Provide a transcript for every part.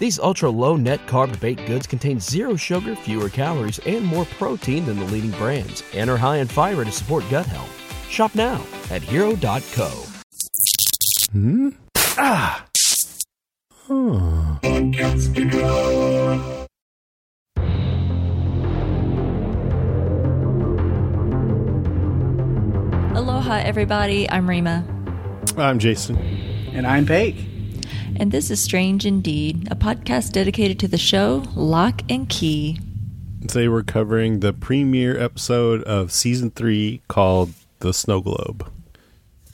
These ultra low net carb baked goods contain zero sugar, fewer calories, and more protein than the leading brands, and are high in fiber to support gut health. Shop now at hero.co. Hmm? Ah! Hmm. Aloha, everybody. I'm Rima. I'm Jason. And I'm Paige. And this is Strange Indeed, a podcast dedicated to the show Locke and Key. Today we're covering the premiere episode of season three called The Snow Globe,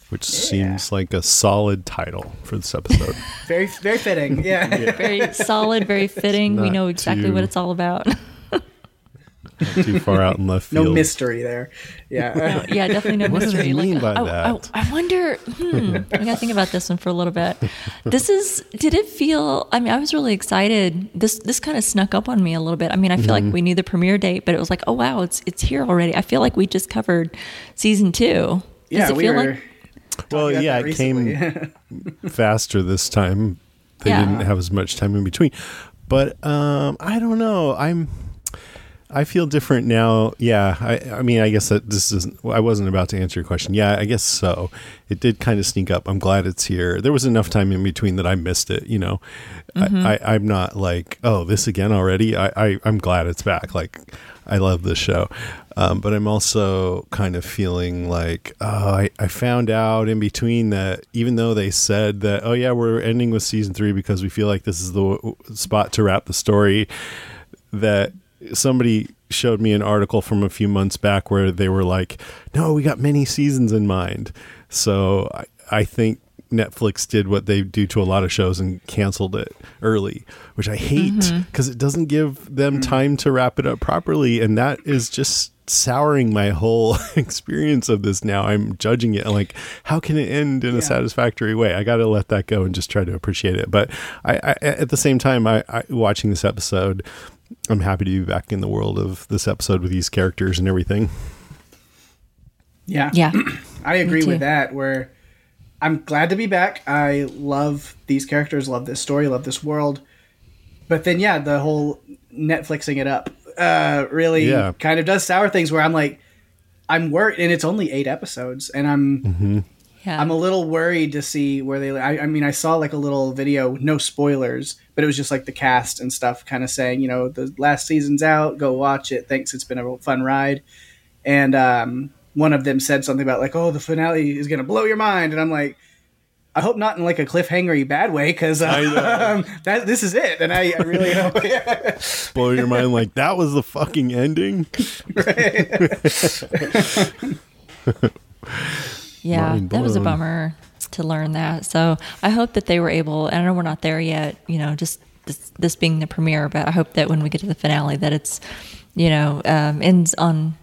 which yeah. seems like a solid title for this episode. very, very fitting. Yeah. yeah. Very solid, very fitting. We know exactly too... what it's all about. Not too far out in left field. No mystery there. Yeah. No, yeah, definitely no what mystery. What do they mean like, by I, that? I, I, wonder. Hmm, I gotta think about this one for a little bit. This is. Did it feel? I mean, I was really excited. This this kind of snuck up on me a little bit. I mean, I feel mm-hmm. like we knew the premiere date, but it was like, oh wow, it's it's here already. I feel like we just covered season two. Does yeah, it we were. Like, well, yeah, it came faster this time. They yeah. didn't have as much time in between. But um, I don't know. I'm I feel different now. Yeah, I, I mean, I guess that this isn't. I wasn't about to answer your question. Yeah, I guess so. It did kind of sneak up. I'm glad it's here. There was enough time in between that I missed it. You know, mm-hmm. I, am not like, oh, this again already. I, I am glad it's back. Like, I love this show, um, but I'm also kind of feeling like, oh, I, I found out in between that even though they said that, oh yeah, we're ending with season three because we feel like this is the spot to wrap the story, that somebody showed me an article from a few months back where they were like, "No, we got many seasons in mind." So I, I think Netflix did what they do to a lot of shows and canceled it early, which I hate because mm-hmm. it doesn't give them mm-hmm. time to wrap it up properly, and that is just souring my whole experience of this now i'm judging it like how can it end in yeah. a satisfactory way i gotta let that go and just try to appreciate it but i, I at the same time I, I watching this episode I'm happy to be back in the world of this episode with these characters and everything. Yeah. Yeah. I agree with that where I'm glad to be back. I love these characters, love this story, love this world. But then yeah, the whole Netflixing it up uh really yeah. kind of does sour things where I'm like I'm worried and it's only 8 episodes and I'm mm-hmm. Yeah. I'm a little worried to see where they. I, I, mean, I saw like a little video, no spoilers, but it was just like the cast and stuff, kind of saying, you know, the last season's out, go watch it. Thanks, it's been a fun ride. And um, one of them said something about like, oh, the finale is gonna blow your mind, and I'm like, I hope not in like a cliffhangery bad way, because uh, um, that this is it, and I, I really hope blow your mind like that was the fucking ending. yeah, that was a bummer to learn that. So I hope that they were able. I know we're not there yet. You know, just this, this being the premiere, but I hope that when we get to the finale, that it's you know um, ends on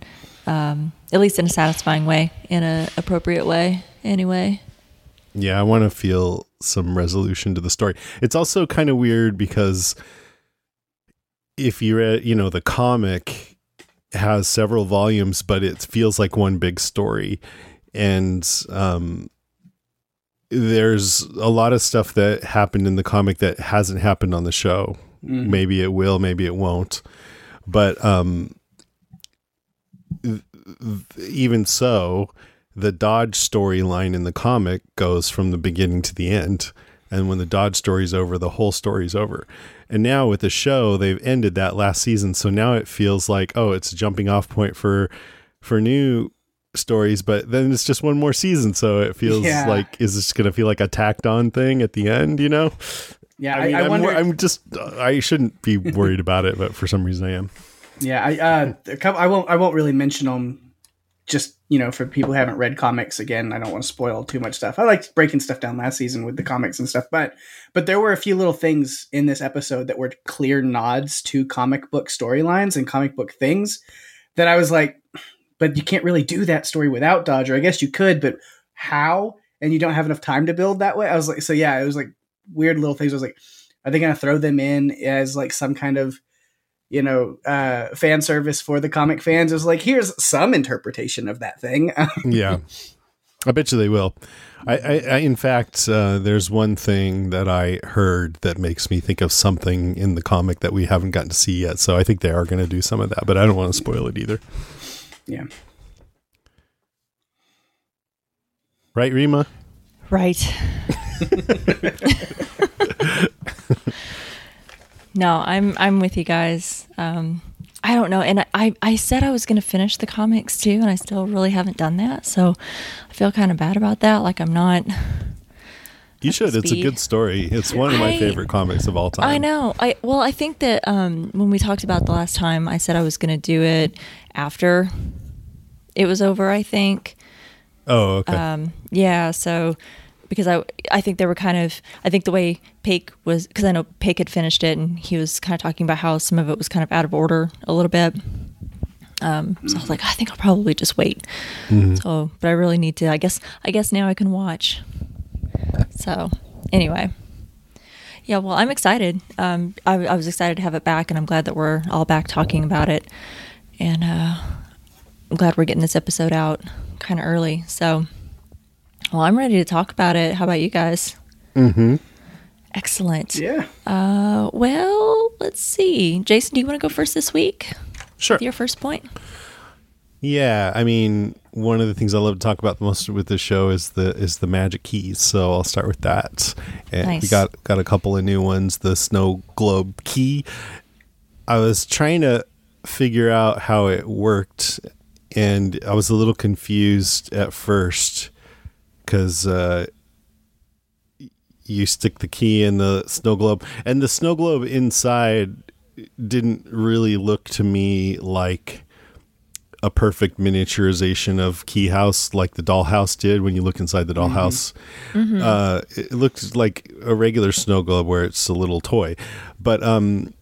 um, at least in a satisfying way, in an appropriate way. Anyway. Yeah, I want to feel some resolution to the story. It's also kind of weird because if you read, you know, the comic has several volumes, but it feels like one big story and um, there's a lot of stuff that happened in the comic that hasn't happened on the show. Mm-hmm. Maybe it will, maybe it won't. But um, th- even so, the Dodge storyline in the comic goes from the beginning to the end. And when the Dodge story's over, the whole story's over. And now with the show, they've ended that last season. So now it feels like, oh, it's a jumping off point for for new stories, but then it's just one more season. So it feels yeah. like is this gonna feel like a tacked on thing at the end, you know? Yeah, I, mean, I, I wonder. I'm, I'm just I shouldn't be worried about it, but for some reason I am. Yeah, I uh, I won't I won't really mention them just you know for people who haven't read comics again i don't want to spoil too much stuff i liked breaking stuff down last season with the comics and stuff but but there were a few little things in this episode that were clear nods to comic book storylines and comic book things that i was like but you can't really do that story without dodger. I guess you could but how? And you don't have enough time to build that way? I was like so yeah it was like weird little things. I was like are they going to throw them in as like some kind of you know uh, fan service for the comic fans? Is like here's some interpretation of that thing. Yeah. I bet you they will. I, I, I in fact uh, there's one thing that i heard that makes me think of something in the comic that we haven't gotten to see yet so i think they are going to do some of that but i don't want to spoil it either yeah right rima right No, I'm I'm with you guys. Um, I don't know, and I I said I was going to finish the comics too, and I still really haven't done that. So I feel kind of bad about that. Like I'm not. You should. It's a good story. It's one of my I, favorite comics of all time. I know. I well, I think that um, when we talked about the last time, I said I was going to do it after it was over. I think. Oh, okay. Um, yeah. So because I I think they were kind of I think the way Paige was because I know Paige had finished it and he was kind of talking about how some of it was kind of out of order a little bit. Um, so I was like, I think I'll probably just wait. Mm-hmm. So, but I really need to. I guess I guess now I can watch. So, anyway, yeah. Well, I'm excited. Um, I, I was excited to have it back, and I'm glad that we're all back talking about it. And uh, I'm glad we're getting this episode out kind of early. So. Well, I'm ready to talk about it. How about you guys? Mm-hmm. Excellent. Yeah. Uh, well, let's see. Jason, do you want to go first this week? Sure. Your first point. Yeah, I mean, one of the things I love to talk about the most with this show is the is the magic keys. So I'll start with that. And nice. we got got a couple of new ones. The snow globe key. I was trying to figure out how it worked, and I was a little confused at first because uh, you stick the key in the snow globe, and the snow globe inside didn't really look to me like a perfect miniaturization of Key House like the dollhouse did when you look inside the mm-hmm. dollhouse. Mm-hmm. Uh, it looks like a regular snow globe where it's a little toy. But um,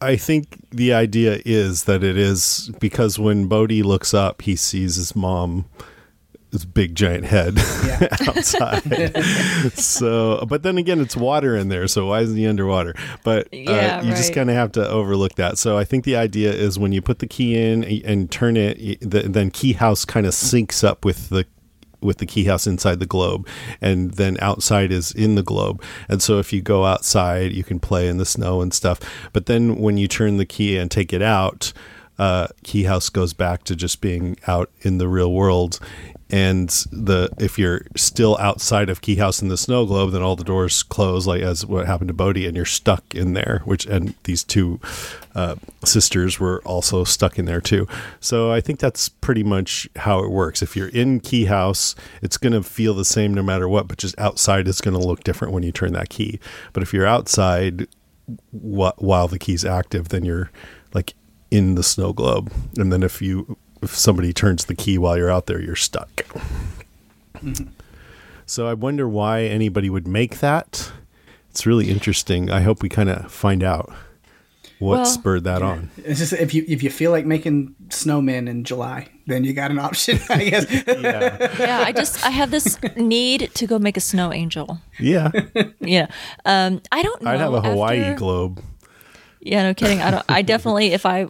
I think the idea is that it is because when Bode looks up, he sees his mom this big giant head yeah. outside. so, but then again, it's water in there, so why isn't he underwater? But uh, you right. just kind of have to overlook that. So, I think the idea is when you put the key in and turn it, then key house kind of syncs up with the with the key house inside the globe and then outside is in the globe and so if you go outside you can play in the snow and stuff but then when you turn the key and take it out uh, key house goes back to just being out in the real world and the if you're still outside of Key House in the snow globe, then all the doors close, like as what happened to Bode, and you're stuck in there. Which and these two uh, sisters were also stuck in there too. So I think that's pretty much how it works. If you're in Key House, it's going to feel the same no matter what, but just outside it's going to look different when you turn that key. But if you're outside wh- while the key's active, then you're like in the snow globe. And then if you if somebody turns the key while you're out there, you're stuck. Mm-hmm. So I wonder why anybody would make that. It's really interesting. I hope we kind of find out what well, spurred that on. It's just if you if you feel like making snowmen in July, then you got an option, I guess. yeah. yeah, I just I have this need to go make a snow angel. Yeah. yeah. Um I don't know. I'd have a Hawaii after... globe. Yeah, no kidding. I don't I definitely if I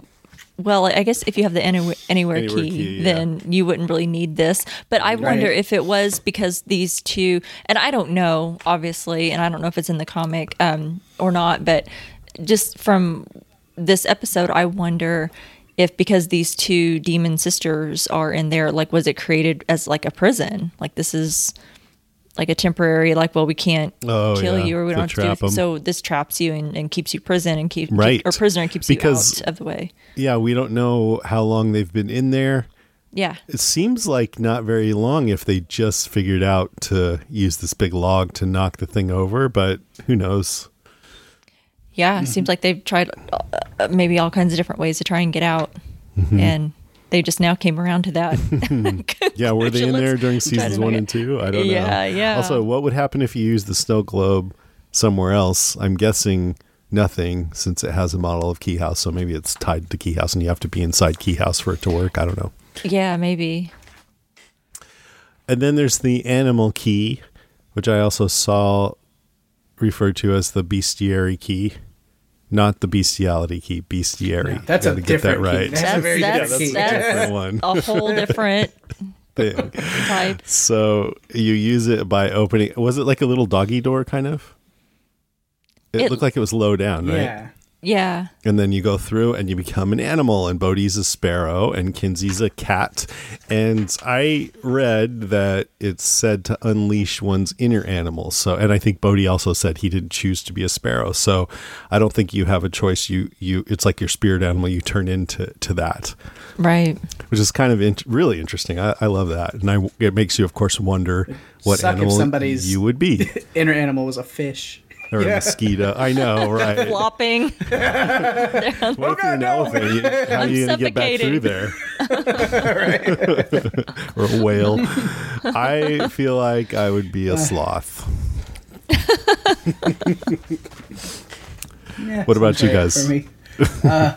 well, I guess if you have the anywhere, anywhere, anywhere key, key yeah. then you wouldn't really need this. But I right. wonder if it was because these two, and I don't know, obviously, and I don't know if it's in the comic um, or not, but just from this episode, I wonder if because these two demon sisters are in there, like was it created as like a prison? Like this is like a temporary, like well we can't oh, kill yeah. you or we don't have to do so this traps you and, and keeps you prison and keep right or prisoner and keeps because, you out of the way. Yeah, we don't know how long they've been in there. Yeah. It seems like not very long if they just figured out to use this big log to knock the thing over, but who knows? Yeah, it seems like they've tried uh, maybe all kinds of different ways to try and get out. Mm-hmm. And they just now came around to that. yeah, were they in there during seasons one and two? I don't yeah, know. Yeah, yeah. Also, what would happen if you use the snow globe somewhere else? I'm guessing nothing since it has a model of Key House, so maybe it's tied to Key House and you have to be inside Key House for it to work. I don't know. Yeah, maybe. And then there's the animal key, which I also saw referred to as the bestiary key, not the bestiality key. Bestiary. Yeah, that's a different that right. That's, that's, a very that's, that's, that's a different one. A whole different thing. type. So you use it by opening. Was it like a little doggy door, kind of? It, it looked like it was low down, right? Yeah. Yeah. And then you go through and you become an animal, and Bode's a sparrow, and Kinsey's a cat. And I read that it's said to unleash one's inner animal. So, and I think Bode also said he didn't choose to be a sparrow. So, I don't think you have a choice. You, you, it's like your spirit animal. You turn into to that, right? Which is kind of in, really interesting. I, I love that, and I, it makes you, of course, wonder what Suck animal somebody's you would be. inner animal was a fish or yeah. a mosquito. I know, right? Flopping. what if you're an elephant? You, how are you going to get back through there? or a whale. I feel like I would be a sloth. yeah, what about you guys? Uh,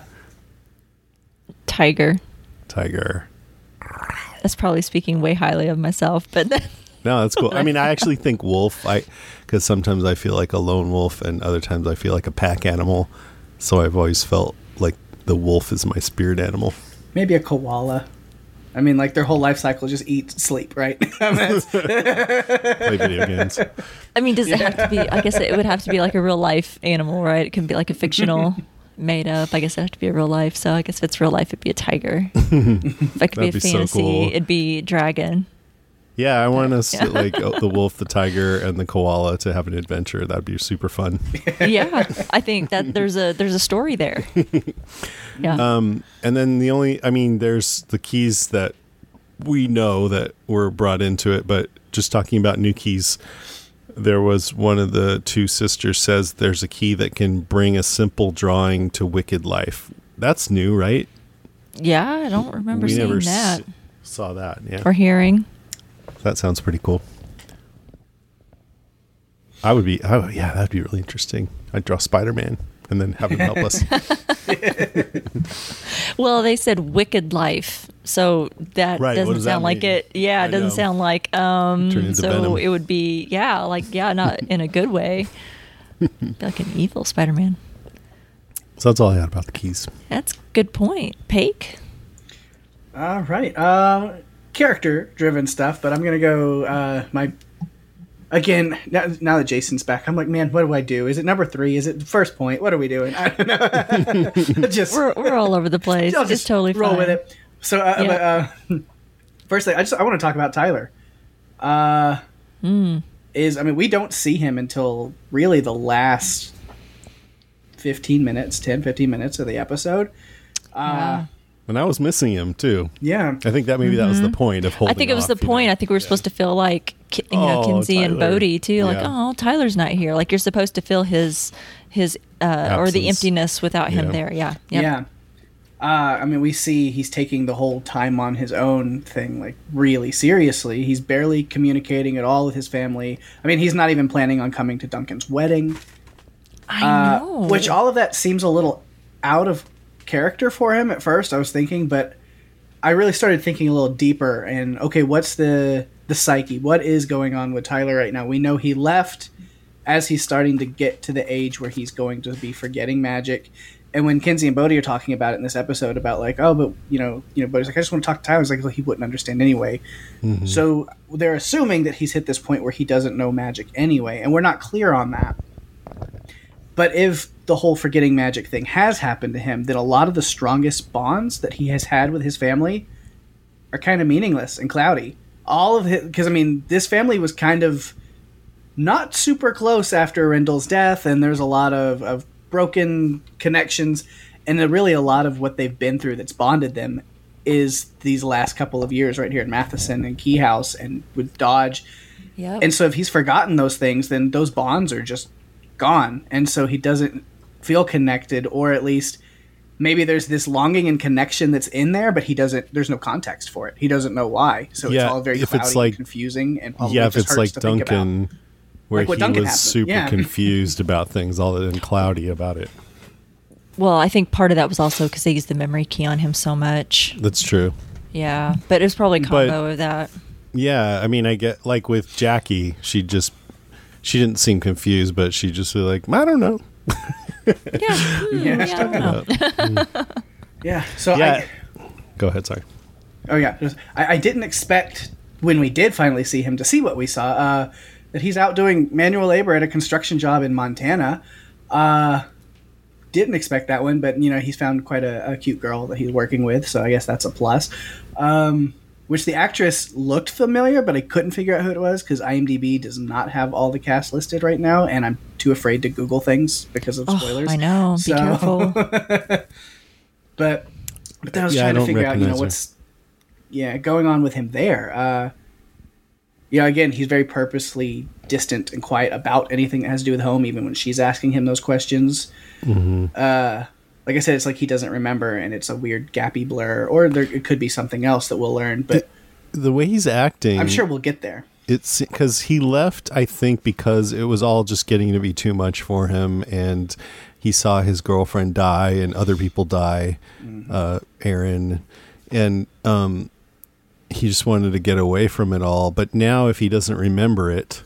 tiger. Tiger. That's probably speaking way highly of myself, but no, that's cool. I mean, I actually think wolf. I because sometimes I feel like a lone wolf, and other times I feel like a pack animal. So I've always felt like the wolf is my spirit animal. Maybe a koala. I mean, like their whole life cycle just eat, sleep, right? Play video games. I mean, does it have to be? I guess it would have to be like a real life animal, right? It can be like a fictional, made up. I guess it have to be a real life. So I guess if it's real life, it'd be a tiger. if it could be a fantasy, so cool. it'd be dragon. Yeah, I want us yeah. to like the wolf, the tiger, and the koala to have an adventure. That'd be super fun. yeah, I think that there's a there's a story there. Yeah. Um, and then the only, I mean, there's the keys that we know that were brought into it, but just talking about new keys, there was one of the two sisters says there's a key that can bring a simple drawing to wicked life. That's new, right? Yeah, I don't remember we seeing that. S- saw that, yeah. Or hearing. That sounds pretty cool. I would be. Oh yeah, that'd be really interesting. I'd draw Spider Man and then have him help us. well, they said wicked life, so that right, doesn't sound like it. Yeah, it doesn't sound like. Um, so venom. it would be yeah, like yeah, not in a good way. like an evil Spider Man. So that's all I had about the keys. That's good point. Paige. All right. Uh, character driven stuff, but I'm gonna go uh, my again now, now that Jason's back. I'm like, man, what do I do? Is it number three? Is it the first point? What are we doing? I don't know. just we're, we're all over the place. I'll just it's totally roll fine. with it. So, uh, yeah. but, uh, firstly, I just I want to talk about Tyler. Uh, mm. Is I mean, we don't see him until really the last 15 minutes, 10, 15 minutes of the episode. Uh, and I was missing him too. Yeah, I think that maybe mm-hmm. that was the mm-hmm. point of holding. I think it was off, the point. Know? I think we were yeah. supposed to feel like you know oh, Kinsey Tyler. and Bode too. Like, oh, Tyler's not here. Like you're supposed to fill his his uh, or the emptiness without him yeah. there. Yeah, yep. yeah. Uh, I mean, we see he's taking the whole time on his own thing like really seriously. He's barely communicating at all with his family. I mean, he's not even planning on coming to Duncan's wedding. I know. Uh, which all of that seems a little out of character for him at first. I was thinking, but I really started thinking a little deeper. And okay, what's the the psyche? What is going on with Tyler right now? We know he left as he's starting to get to the age where he's going to be forgetting magic. And when Kinsey and Bode are talking about it in this episode about like, oh, but you know, you know, Bode's like, I just want to talk to Tyler. He's like, well, he wouldn't understand anyway. Mm-hmm. So they're assuming that he's hit this point where he doesn't know magic anyway, and we're not clear on that. But if the whole forgetting magic thing has happened to him, then a lot of the strongest bonds that he has had with his family are kind of meaningless and cloudy. All of his, because I mean, this family was kind of not super close after Rendell's death, and there's a lot of, of broken connections, and really a lot of what they've been through that's bonded them is these last couple of years right here in Matheson and Key House and with Dodge. Yep. And so if he's forgotten those things, then those bonds are just gone. And so he doesn't feel connected, or at least maybe there's this longing and connection that's in there, but he doesn't. There's no context for it. He doesn't know why. So yeah, it's all very if cloudy it's like, and confusing, and yeah, if it's like Duncan, where like he Duncan was super yeah. confused about things, all and cloudy about it. Well, I think part of that was also because they used the memory key on him so much. That's true. Yeah, but it was probably a combo but, of that. Yeah, I mean, I get like with Jackie, she just she didn't seem confused, but she just was like, I don't know. Yeah, mm, yeah, yeah, I don't know. mm. yeah. So yeah. I, go ahead. Sorry. Oh yeah, I, I, didn't expect when we did finally see him to see what we saw. Uh, that he's out doing manual labor at a construction job in Montana. Uh, didn't expect that one, but you know he's found quite a, a, cute girl that he's working with, so I guess that's a plus. Um, which the actress looked familiar, but I couldn't figure out who it was because IMDb does not have all the cast listed right now, and I'm too afraid to Google things because of spoilers. Oh, I know. Be careful. but but then I was yeah, trying I to figure out, you know, what's her. yeah going on with him there. Uh, yeah, again, he's very purposely distant and quiet about anything that has to do with home, even when she's asking him those questions. Mm-hmm. Uh, like I said, it's like he doesn't remember, and it's a weird gappy blur, or there it could be something else that we'll learn. But the, the way he's acting, I'm sure we'll get there. It's because he left, I think, because it was all just getting to be too much for him, and he saw his girlfriend die and other people die, mm-hmm. uh, Aaron, and um, he just wanted to get away from it all. But now, if he doesn't remember it,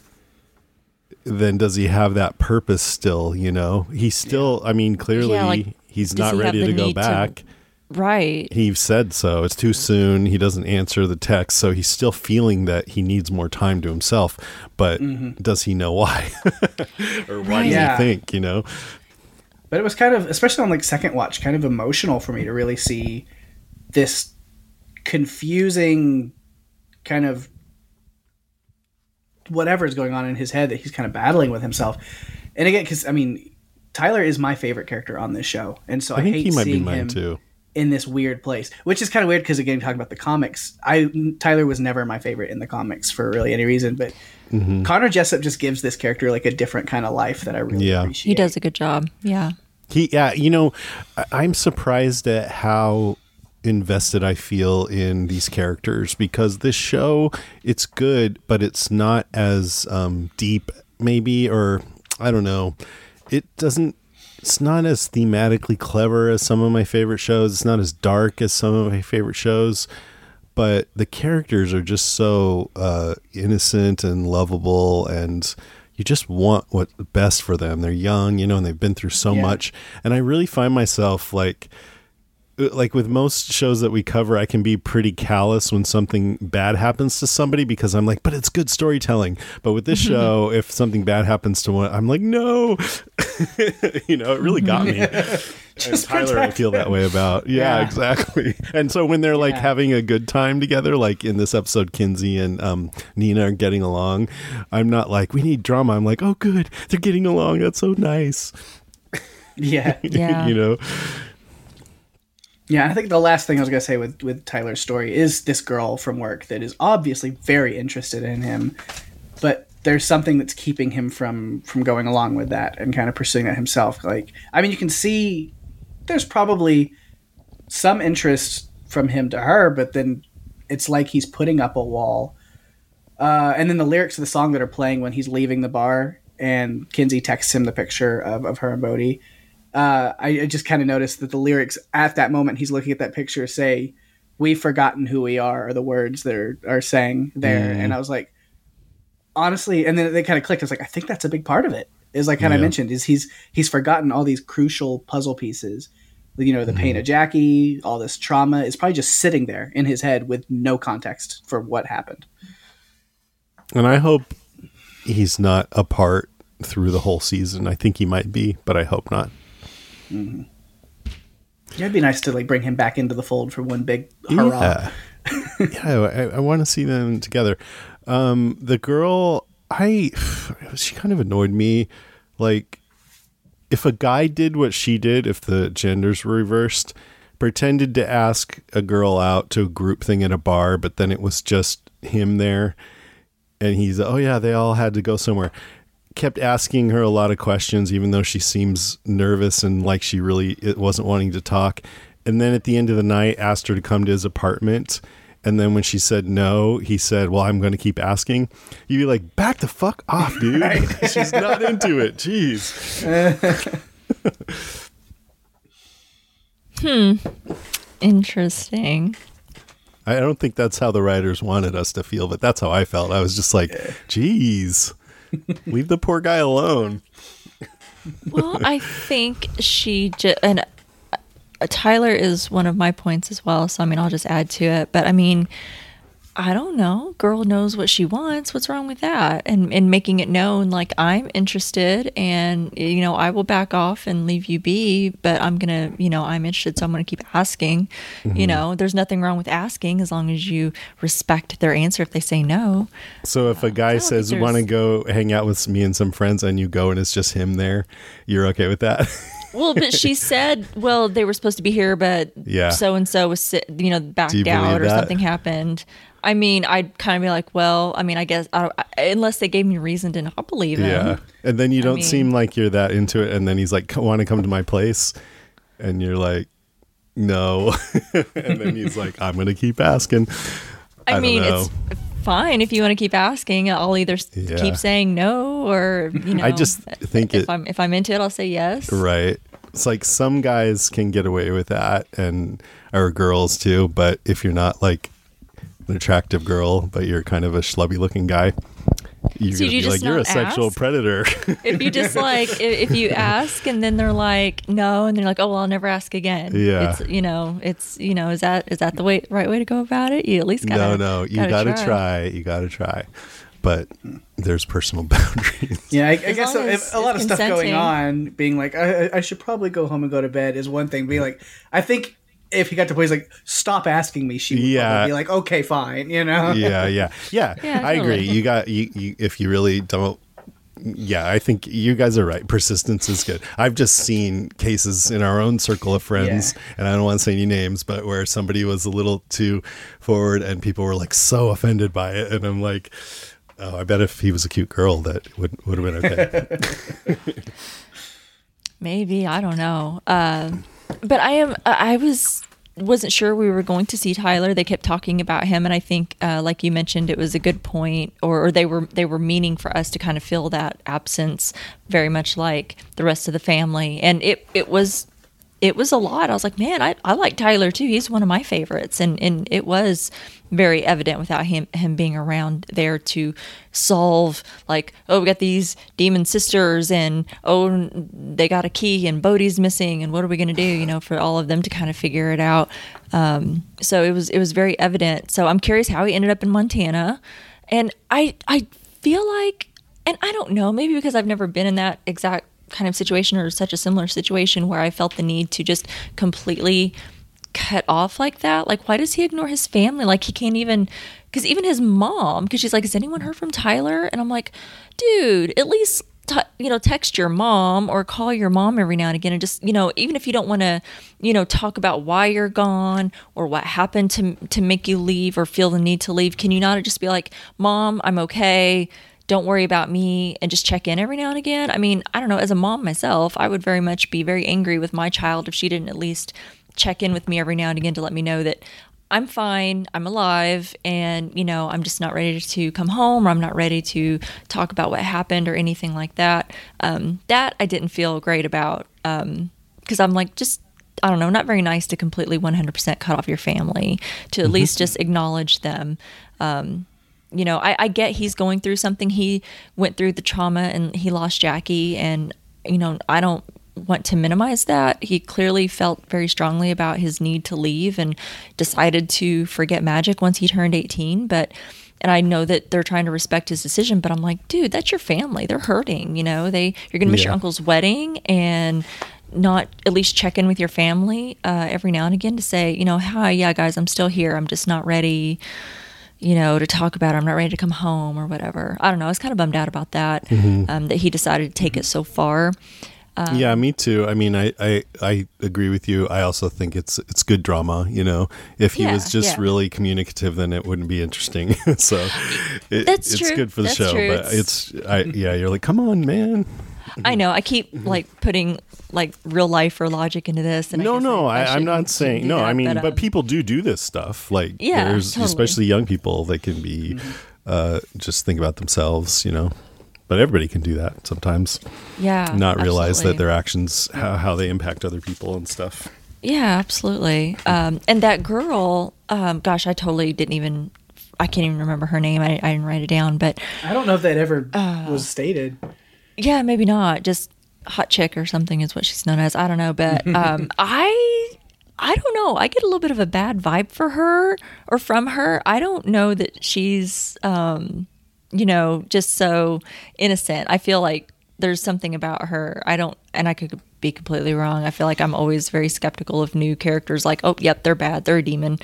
then does he have that purpose still? You know, he still. Yeah. I mean, clearly yeah, like, he's not he ready to go back. To, right. He said so. It's too soon. He doesn't answer the text, so he's still feeling that he needs more time to himself. But mm-hmm. does he know why, or why right. does yeah. he think? You know. But it was kind of, especially on like second watch, kind of emotional for me to really see this confusing kind of whatever is going on in his head that he's kind of battling with himself. And again, because I mean, Tyler is my favorite character on this show, and so I, I hate he might seeing be him too. in this weird place, which is kind of weird because again, talking about the comics, I Tyler was never my favorite in the comics for really any reason, but mm-hmm. Connor Jessup just gives this character like a different kind of life that I really yeah. appreciate. He does a good job. Yeah. He yeah, you know, I'm surprised at how invested I feel in these characters because this show it's good, but it's not as um, deep, maybe, or I don't know. It doesn't. It's not as thematically clever as some of my favorite shows. It's not as dark as some of my favorite shows, but the characters are just so uh, innocent and lovable and you just want what's best for them. They're young, you know, and they've been through so yeah. much. And I really find myself like like with most shows that we cover, I can be pretty callous when something bad happens to somebody because I'm like, but it's good storytelling. But with this show, if something bad happens to one, I'm like, no, you know, it really got me. and Tyler, I feel that way about. Yeah, yeah. exactly. And so when they're like yeah. having a good time together, like in this episode, Kinsey and um, Nina are getting along. I'm not like, we need drama. I'm like, oh, good, they're getting along. That's so nice. Yeah, yeah. you know. Yeah, I think the last thing I was gonna say with with Tyler's story is this girl from work that is obviously very interested in him, but there's something that's keeping him from from going along with that and kind of pursuing that himself. Like, I mean, you can see there's probably some interest from him to her, but then it's like he's putting up a wall. Uh, and then the lyrics of the song that are playing when he's leaving the bar, and Kinsey texts him the picture of, of her and Bode uh, I, I just kind of noticed that the lyrics at that moment he's looking at that picture say, "We've forgotten who we are," are the words that are, are saying there, and I was like, honestly, and then they kind of clicked. I was like, I think that's a big part of it. Is like kind of yeah. mentioned is he's he's forgotten all these crucial puzzle pieces. You know, the mm-hmm. pain of Jackie, all this trauma is probably just sitting there in his head with no context for what happened. And I hope he's not a part through the whole season. I think he might be, but I hope not. Mm-hmm. Yeah, it'd be nice to like bring him back into the fold for one big hurrah. Yeah, yeah I, I want to see them together. Um, the girl, I she kind of annoyed me. Like, if a guy did what she did, if the genders were reversed, pretended to ask a girl out to a group thing at a bar, but then it was just him there, and he's oh yeah, they all had to go somewhere kept asking her a lot of questions, even though she seems nervous and like she really wasn't wanting to talk. And then at the end of the night, asked her to come to his apartment. And then when she said no, he said, "Well, I'm going to keep asking." You'd be like, "Back the fuck off, dude." Right. She's not into it. Jeez. hmm. Interesting. I don't think that's how the writers wanted us to feel, but that's how I felt. I was just like, "Geez." Leave the poor guy alone. well, I think she just and uh, Tyler is one of my points as well. So I mean, I'll just add to it. But I mean, I don't know. Girl knows what she wants. What's wrong with that? And and making it known like I'm interested and you know, I will back off and leave you be, but I'm going to, you know, I'm interested so I'm going to keep asking. Mm-hmm. You know, there's nothing wrong with asking as long as you respect their answer if they say no. So if a guy says want to go hang out with me and some friends and you go and it's just him there, you're okay with that? well, but she said, well, they were supposed to be here, but yeah. so and so was, you know, backed out or that? something happened. I mean, I'd kind of be like, well, I mean, I guess I unless they gave me reason to not believe him. Yeah, and then you don't mean, seem like you're that into it, and then he's like, "Want to come to my place?" And you're like, "No," and then he's like, "I'm gonna keep asking." I, I mean, it's fine if you want to keep asking. I'll either yeah. keep saying no or you know. I just think if it, I'm if I'm into it, I'll say yes. Right. It's like some guys can get away with that, and or girls too. But if you're not like an attractive girl, but you're kind of a schlubby looking guy, you're so gonna you be like, you're a ask? sexual predator. if you just like, if, if, you ask and then they're like, no, and they're like, oh, well, I'll never ask again. Yeah. It's, you know, it's, you know, is that, is that the way, right way to go about it? You at least gotta, no, no, you gotta, gotta try. try. You gotta try. But there's personal boundaries. Yeah, I, I guess a, a lot of stuff going on, being like, I, I should probably go home and go to bed is one thing. Being like, I think if he got to place like stop asking me she would yeah. be like okay fine you know yeah yeah yeah, yeah i agree you got you, you if you really don't yeah, I think you guys are right. Persistence is good. I've just seen cases in our own circle of friends, yeah. and I don't want to say any names, but where somebody was a little too forward and people were like so offended by it. And I'm like, oh, I bet if he was a cute girl, that would, would have been okay. Maybe. I don't know. Uh, but I am. I was wasn't sure we were going to see Tyler. They kept talking about him, and I think, uh, like you mentioned, it was a good point, or, or, they were they were meaning for us to kind of fill that absence, very much like the rest of the family. And it it was it was a lot. I was like, man, I, I like Tyler too. He's one of my favorites. And, and it was very evident without him, him being around there to solve like, oh, we got these demon sisters and, oh, they got a key and Bode's missing. And what are we going to do, you know, for all of them to kind of figure it out. Um, so it was, it was very evident. So I'm curious how he ended up in Montana. And I, I feel like, and I don't know, maybe because I've never been in that exact kind of situation or such a similar situation where I felt the need to just completely cut off like that. Like, why does he ignore his family? Like, he can't even, because even his mom, because she's like, Has anyone heard from Tyler? And I'm like, Dude, at least. T- you know, text your mom or call your mom every now and again, and just you know, even if you don't want to, you know, talk about why you're gone or what happened to to make you leave or feel the need to leave, can you not just be like, "Mom, I'm okay don't worry about me and just check in every now and again. I mean, I don't know, as a mom myself, I would very much be very angry with my child if she didn't at least check in with me every now and again to let me know that I'm fine, I'm alive, and you know, I'm just not ready to come home or I'm not ready to talk about what happened or anything like that. Um, that I didn't feel great about because um, I'm like, just I don't know, not very nice to completely 100% cut off your family, to at mm-hmm. least just acknowledge them. Um, you know, I, I get he's going through something. He went through the trauma and he lost Jackie. And, you know, I don't want to minimize that. He clearly felt very strongly about his need to leave and decided to forget magic once he turned 18. But and I know that they're trying to respect his decision, but I'm like, dude, that's your family. They're hurting. You know, they you're gonna miss yeah. your uncle's wedding and not at least check in with your family uh, every now and again to say, you know, hi, yeah, guys, I'm still here. I'm just not ready, you know, to talk about it. I'm not ready to come home or whatever. I don't know. I was kind of bummed out about that, mm-hmm. um, that he decided to take it so far. Um, yeah, me too. I mean, I, I, I agree with you. I also think it's it's good drama. You know, if he yeah, was just yeah. really communicative, then it wouldn't be interesting. so it, That's it's true. good for the That's show. True. But it's, I, yeah, you're like, come on, man. I know. I keep like putting like real life or logic into this. And no, no, I, am not saying no. That, I mean, but, um, but, people do do this stuff. Like, yeah, there's totally. especially young people that can be uh, just think about themselves. You know but everybody can do that sometimes. Yeah. Not realize absolutely. that their actions, how, how they impact other people and stuff. Yeah, absolutely. Um, and that girl, um, gosh, I totally didn't even, I can't even remember her name. I, I didn't write it down, but. I don't know if that ever uh, was stated. Yeah, maybe not. Just hot chick or something is what she's known as. I don't know, but um, I. I don't know. I get a little bit of a bad vibe for her or from her. I don't know that she's um, you know, just so innocent. I feel like there's something about her. I don't, and I could be completely wrong. I feel like I'm always very skeptical of new characters. Like, oh, yep, they're bad. They're a demon,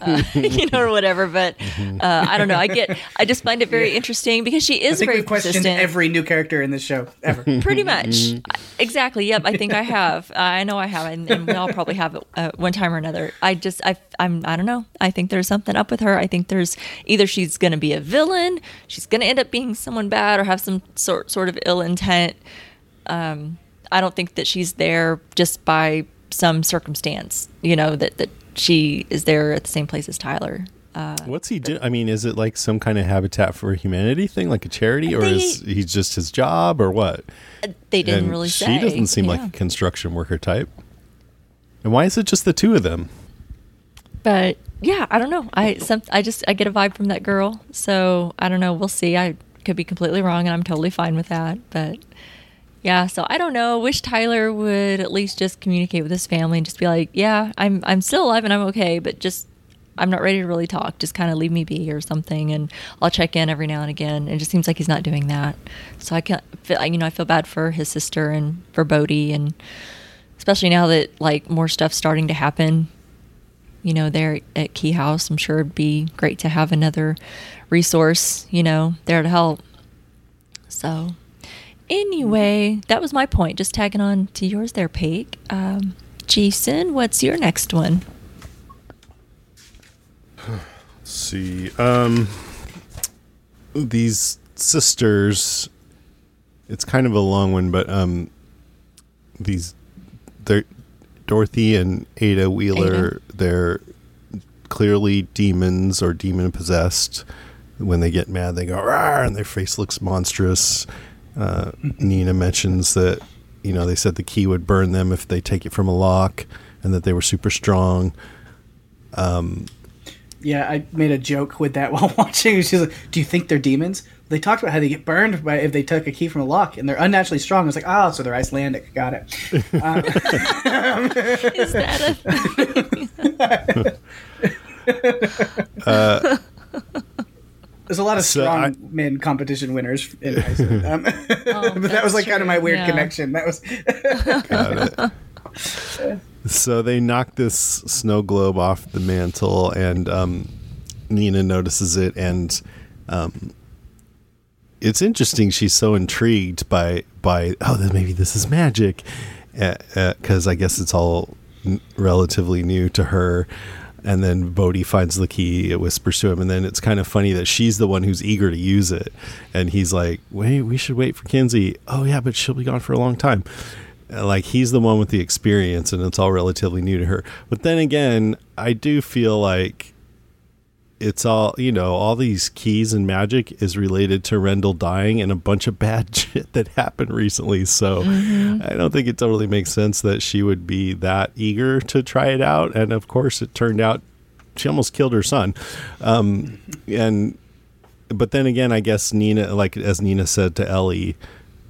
uh, you know, or whatever. But uh, I don't know. I get. I just find it very yeah. interesting because she is very we've questioned every new character in this show ever. Pretty much, mm-hmm. exactly. Yep, I think I have. I know I have, and, and we all probably have it uh, one time or another. I just, I, I'm, I don't know. I think there's something up with her. I think there's either she's going to be a villain, she's going to end up being someone bad, or have some sort sort of ill intent. Um, I don't think that she's there just by some circumstance, you know, that, that she is there at the same place as Tyler. Uh, What's he do? I mean, is it like some kind of Habitat for Humanity thing, like a charity, or they, is he just his job, or what? They didn't and really she say. She doesn't seem yeah. like a construction worker type. And why is it just the two of them? But yeah, I don't know. I some I just I get a vibe from that girl, so I don't know. We'll see. I could be completely wrong, and I'm totally fine with that. But yeah, so I don't know. Wish Tyler would at least just communicate with his family and just be like, "Yeah, I'm I'm still alive and I'm okay, but just I'm not ready to really talk. Just kind of leave me be or something, and I'll check in every now and again." It just seems like he's not doing that. So I can't, you know, I feel bad for his sister and for Bode, and especially now that like more stuff's starting to happen. You know, there at Key House, I'm sure it'd be great to have another resource, you know, there to help. So Anyway, that was my point. Just tagging on to yours there, Paige. Um, Jason, what's your next one? Let's see. Um, these sisters. It's kind of a long one, but um, these they're Dorothy and Ada Wheeler. Ada. They're clearly demons or demon possessed. When they get mad, they go and their face looks monstrous. Uh, Nina mentions that you know they said the key would burn them if they take it from a lock, and that they were super strong. Um, yeah, I made a joke with that while watching. She's like, "Do you think they're demons?" They talked about how they get burned by if they took a key from a lock, and they're unnaturally strong. I was like, "Oh, so they're Icelandic." Got it. Um, Is that a? uh, there's a lot of so strong I, men competition winners in Iceland. Um, oh, but that was like true. kind of my weird yeah. connection. That was. Got it. so they knock this snow globe off the mantle, and um, Nina notices it, and um, it's interesting. She's so intrigued by by oh, then maybe this is magic, because uh, uh, I guess it's all n- relatively new to her and then Bode finds the key, it whispers to him, and then it's kind of funny that she's the one who's eager to use it, and he's like, "Wait, we should wait for Kinsey." Oh yeah, but she'll be gone for a long time. Uh, like he's the one with the experience, and it's all relatively new to her. But then again, I do feel like it's all you know all these keys and magic is related to rendell dying and a bunch of bad shit that happened recently. So mm-hmm. i don't think it totally makes sense that she would be that eager to try it out. And of course it turned out she almost killed her son. Um, and but then again i guess nina like as nina said to ellie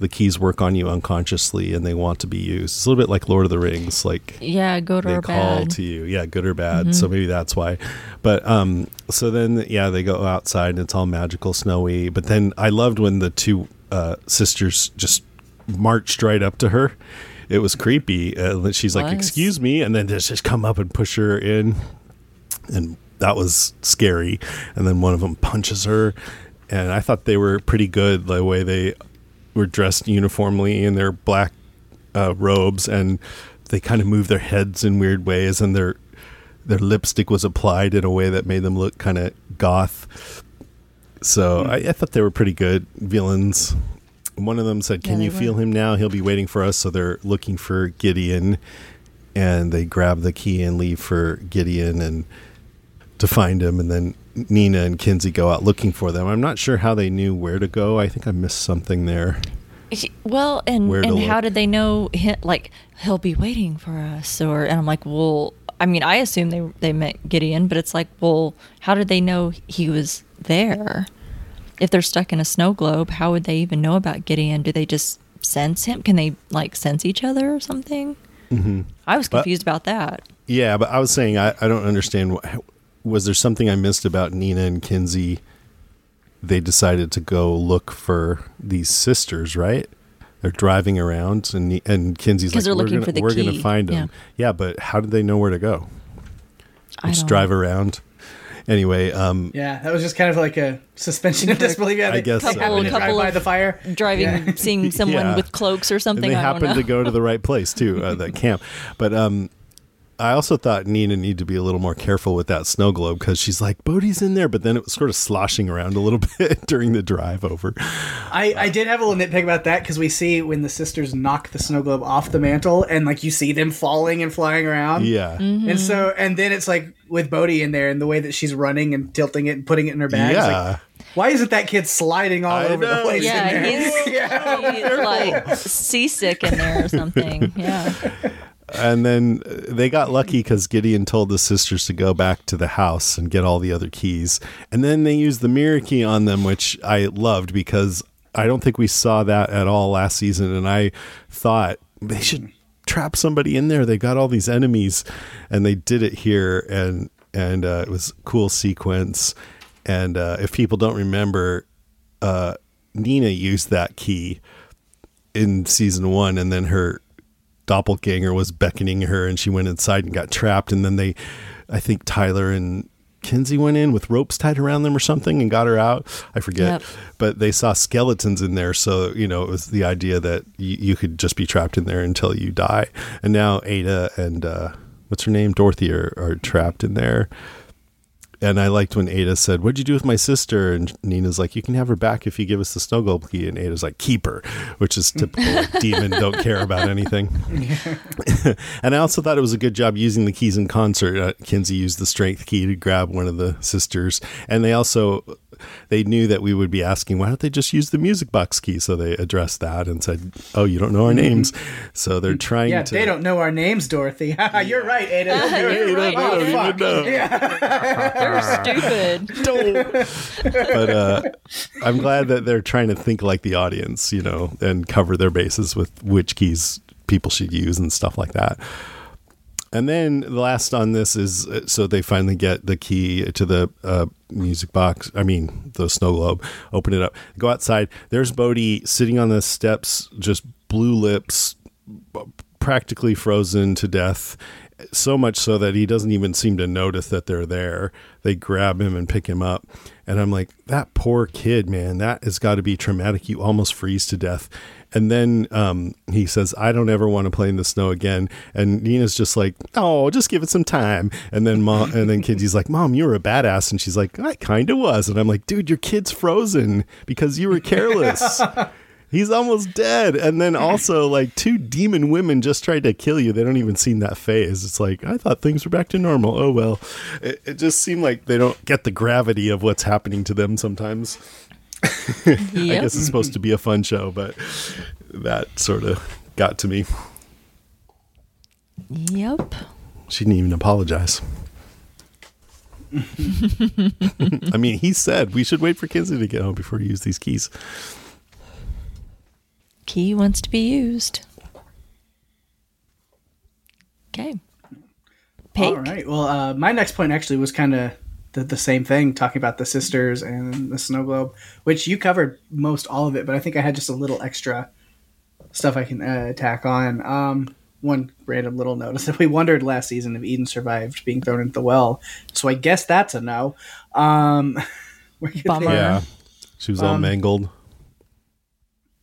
the keys work on you unconsciously and they want to be used. It's a little bit like Lord of the Rings, like yeah, good they or call bad. to you, yeah, good or bad. Mm-hmm. So maybe that's why. But um, so then yeah, they go outside and it's all magical, snowy. But then I loved when the two uh, sisters just marched right up to her. It was creepy. Uh, she's like, "Excuse me," and then just just come up and push her in, and that was scary. And then one of them punches her, and I thought they were pretty good the way they were dressed uniformly in their black uh, robes, and they kind of move their heads in weird ways, and their their lipstick was applied in a way that made them look kind of goth. So I, I, thought they were pretty good villains. One of them said, "Can yeah, you were. feel him now? He'll be waiting for us." So they're looking for Gideon, and they grab the key and leave for Gideon and to find him. And then Nina and Kinsey go out looking for them. I'm not sure how they knew where to go. I think I missed something there. Well, and and how did they know? Like he'll be waiting for us, or and I'm like, well, I mean, I assume they they met Gideon, but it's like, well, how did they know he was there? If they're stuck in a snow globe, how would they even know about Gideon? Do they just sense him? Can they like sense each other or something? Mm-hmm. I was confused but, about that. Yeah, but I was saying I, I don't understand. What, was there something I missed about Nina and Kinsey? They decided to go look for these sisters, right? They're driving around, and and Kinsey's like, "We're gonna, for the we're key. gonna find them." Yeah. yeah, but how did they know where to go? Just drive around. Anyway, um, yeah, that was just kind of like a suspension of disbelief. Yeah, I guess couple, so. couple drive by the fire, driving, yeah. seeing someone yeah. with cloaks or something. And they I happened to go to the right place too, uh, that camp. But um, I also thought Nina needed to be a little more careful with that snow globe because she's like, Bode's in there, but then it was sort of sloshing around a little bit during the drive over. I, I did have a little nitpick about that because we see when the sisters knock the snow globe off the mantle and like you see them falling and flying around. Yeah. Mm-hmm. And so, and then it's like with Bode in there and the way that she's running and tilting it and putting it in her bag. Yeah. Like, why isn't that kid sliding all I over know. the place? Yeah, he's, yeah. he's like seasick in there or something. Yeah and then they got lucky because Gideon told the sisters to go back to the house and get all the other keys. And then they used the mirror key on them, which I loved because I don't think we saw that at all last season. And I thought they should trap somebody in there. They got all these enemies, and they did it here, and and uh, it was cool sequence. And uh, if people don't remember, uh, Nina used that key in season one, and then her doppelganger was beckoning her and she went inside and got trapped and then they I think Tyler and Kinsey went in with ropes tied around them or something and got her out. I forget. Yep. But they saw skeletons in there. So, you know, it was the idea that you, you could just be trapped in there until you die. And now Ada and, uh, what's her name? Dorothy are, are trapped in there and I liked when Ada said, "What'd you do with my sister?" And Nina's like, "You can have her back if you give us the snow globe key." And Ada's like, "Keep her," which is typical like, demon. Don't care about anything. and I also thought it was a good job using the keys in concert. Uh, Kinsey used the strength key to grab one of the sisters, and they also they knew that we would be asking, why don't they just use the music box key? So they addressed that and said, oh, you don't know our names. So they're trying yeah, to. they don't know our names, Dorothy. You're right, Ada. You're, You're right. They don't even know. They're stupid. but uh, I'm glad that they're trying to think like the audience, you know, and cover their bases with which keys people should use and stuff like that. And then the last on this is uh, so they finally get the key to the uh, music box. I mean, the snow globe. Open it up. Go outside. There's Bode sitting on the steps, just blue lips, practically frozen to death. So much so that he doesn't even seem to notice that they're there. They grab him and pick him up. And I'm like, that poor kid, man, that has got to be traumatic. You almost freeze to death. And then um, he says, I don't ever want to play in the snow again. And Nina's just like, oh, just give it some time. And then mom, and then Kinsey's like, mom, you were a badass. And she's like, I kind of was. And I'm like, dude, your kid's frozen because you were careless. He's almost dead. And then also, like, two demon women just tried to kill you. They don't even seem that phase. It's like, I thought things were back to normal. Oh, well. It, it just seemed like they don't get the gravity of what's happening to them sometimes. Yep. I guess it's supposed to be a fun show, but that sort of got to me. Yep. She didn't even apologize. I mean, he said we should wait for Kinsey to get home before you use these keys. key wants to be used. Okay. All right. Well, uh, my next point actually was kind of the, the same thing, talking about the sisters and the snow globe, which you covered most all of it, but I think I had just a little extra stuff I can uh, tack on. Um, one random little notice that we wondered last season if Eden survived being thrown into the well, so I guess that's a no. Um, Bummer. Yeah, she was all um, mangled.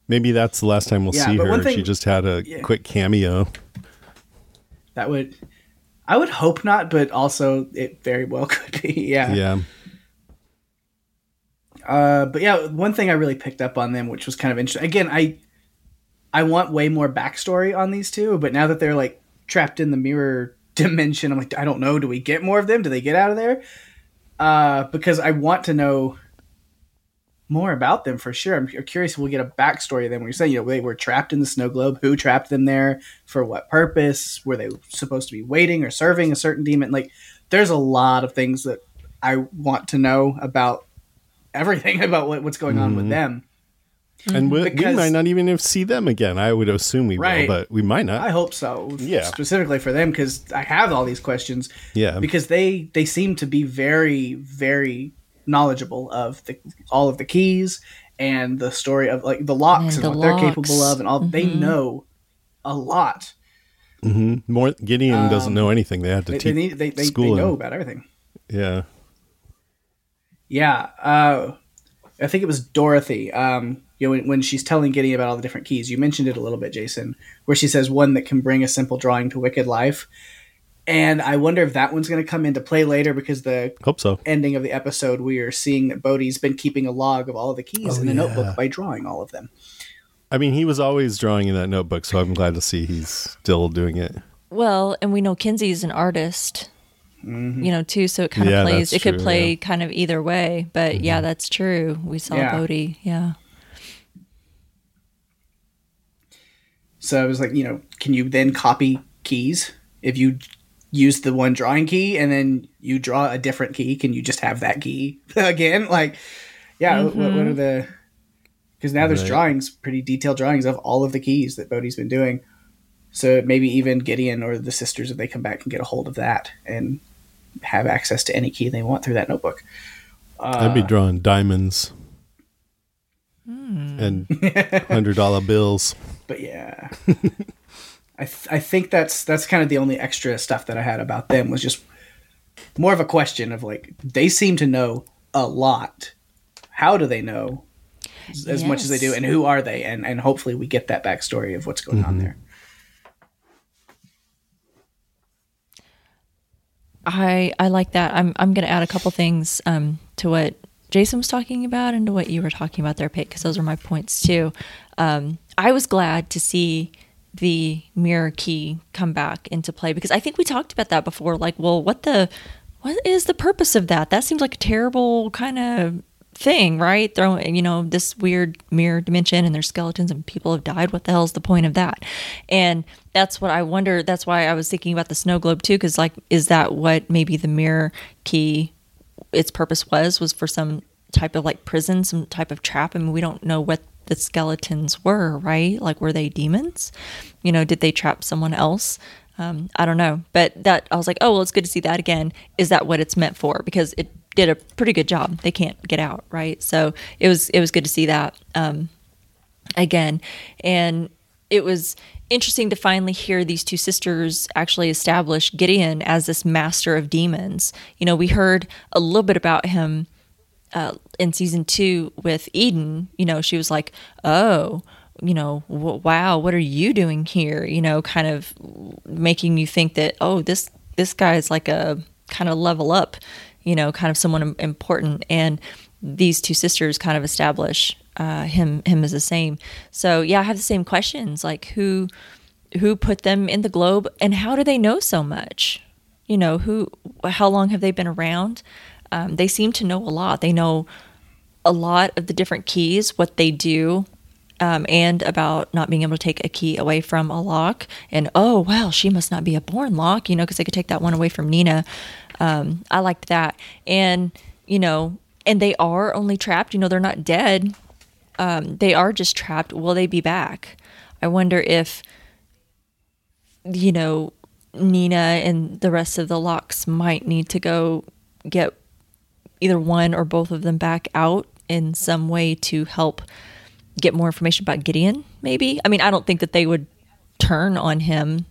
Maybe that's the last time we'll yeah, see her. Thing, she just had a yeah. quick cameo. That would, I would hope not, but also it very well could be. Yeah. Yeah. Uh, but yeah, one thing I really picked up on them, which was kind of interesting. Again, I, I want way more backstory on these two, but now that they're like trapped in the mirror dimension, I'm like, I don't know. Do we get more of them? Do they get out of there? Uh, because I want to know more about them for sure. I'm curious if we'll get a backstory of them. When you're saying, you know, they were trapped in the snow globe. Who trapped them there? For what purpose? Were they supposed to be waiting or serving a certain demon? Like, there's a lot of things that I want to know about everything about what, what's going mm-hmm. on with mm-hmm. them. And we, because, we, might not even see them again. I would assume we right, will, but we might not. I hope so. Yeah, specifically for them because I have all these questions. Yeah, because they they seem to be very very knowledgeable of the all of the keys and the story of like the locks and, and what locks. they're capable of and all. Mm-hmm. They know a lot. Mm-hmm. More Gideon um, doesn't know anything. They have to they, teach. They, need, they, they, they know about everything. Yeah. Yeah. Uh, I think it was Dorothy. Um, you know, when, when, she's telling Gideon about all the different keys, you mentioned it a little bit, Jason, where she says one that can bring a simple drawing to wicked life and I wonder if that one's going to come into play later because the hope so ending of the episode we are seeing that Bode's been keeping a log of all of the keys oh, in a yeah. notebook by drawing all of them. I mean, he was always drawing in that notebook, so I'm glad to see he's still doing it. Well, and we know Kinsey's an artist, mm-hmm. you know, too. So it kind yeah, of plays. It true, could play yeah. kind of either way, but mm-hmm. yeah, that's true. We saw yeah. Bode, yeah. So I was like, you know, can you then copy keys if you use the one drawing key and then you draw a different key can you just have that key again like yeah mm-hmm. what, what, are mm-hmm. the because now there's right. drawings pretty detailed drawings of all of the keys that Bode's been doing so maybe even gideon or the sisters if they come back can get a hold of that and have access to any key they want through that notebook uh, i'd be drawing diamonds hmm. and hundred dollar bills but yeah I th- I think that's that's kind of the only extra stuff that I had about them was just more of a question of like they seem to know a lot. How do they know as yes. much as they do, and who are they? And and hopefully we get that backstory of what's going mm-hmm. on there. I I like that. I'm I'm going to add a couple things um, to what Jason was talking about and to what you were talking about there, Paige, because those are my points too. Um, I was glad to see the mirror key come back into play because I think we talked about that before. Like, well, what the what is the purpose of that? That seems like a terrible kind of thing, right? Throwing, you know, this weird mirror dimension and there's skeletons and people have died. What the hell's the point of that? And that's what I wonder. That's why I was thinking about the snow globe too, because like, is that what maybe the mirror key, its purpose was, was for some type of like prison, some type of trap? I mean, we don't know what the skeletons were, right? Like, were they demons? You know, did they trap someone else? Um, I don't know. But that, I was like, oh, well, it's good to see that again. Is that what it's meant for? Because it did a pretty good job. They can't get out, right? So it was, it was good to see that um, again. And it was interesting to finally hear these two sisters actually establish Gideon as this master of demons. You know, we heard a little bit about him uh, in season two with Eden, you know, she was like, oh, you know, w- wow, what are you doing here? You know, kind of making you think that, oh, this this guy is like a kind of level up, you know, kind of someone important. And these two sisters kind of establish uh, him him as the same. So yeah, I have the same questions like who who put them in the globe and how do they know so much? You know, who how long have they been around? Um, they seem to know a lot. They know a lot of the different keys, what they do, um, and about not being able to take a key away from a lock. And oh, well, she must not be a born lock, you know, because they could take that one away from Nina. Um, I liked that. And, you know, and they are only trapped, you know, they're not dead. um, they are just trapped. Will they be back? I wonder if, you know, Nina and the rest of the Locks might need to go get either one or both of them back out in some way to help get more information about Gideon, maybe. I mean, I don't think that they would turn on him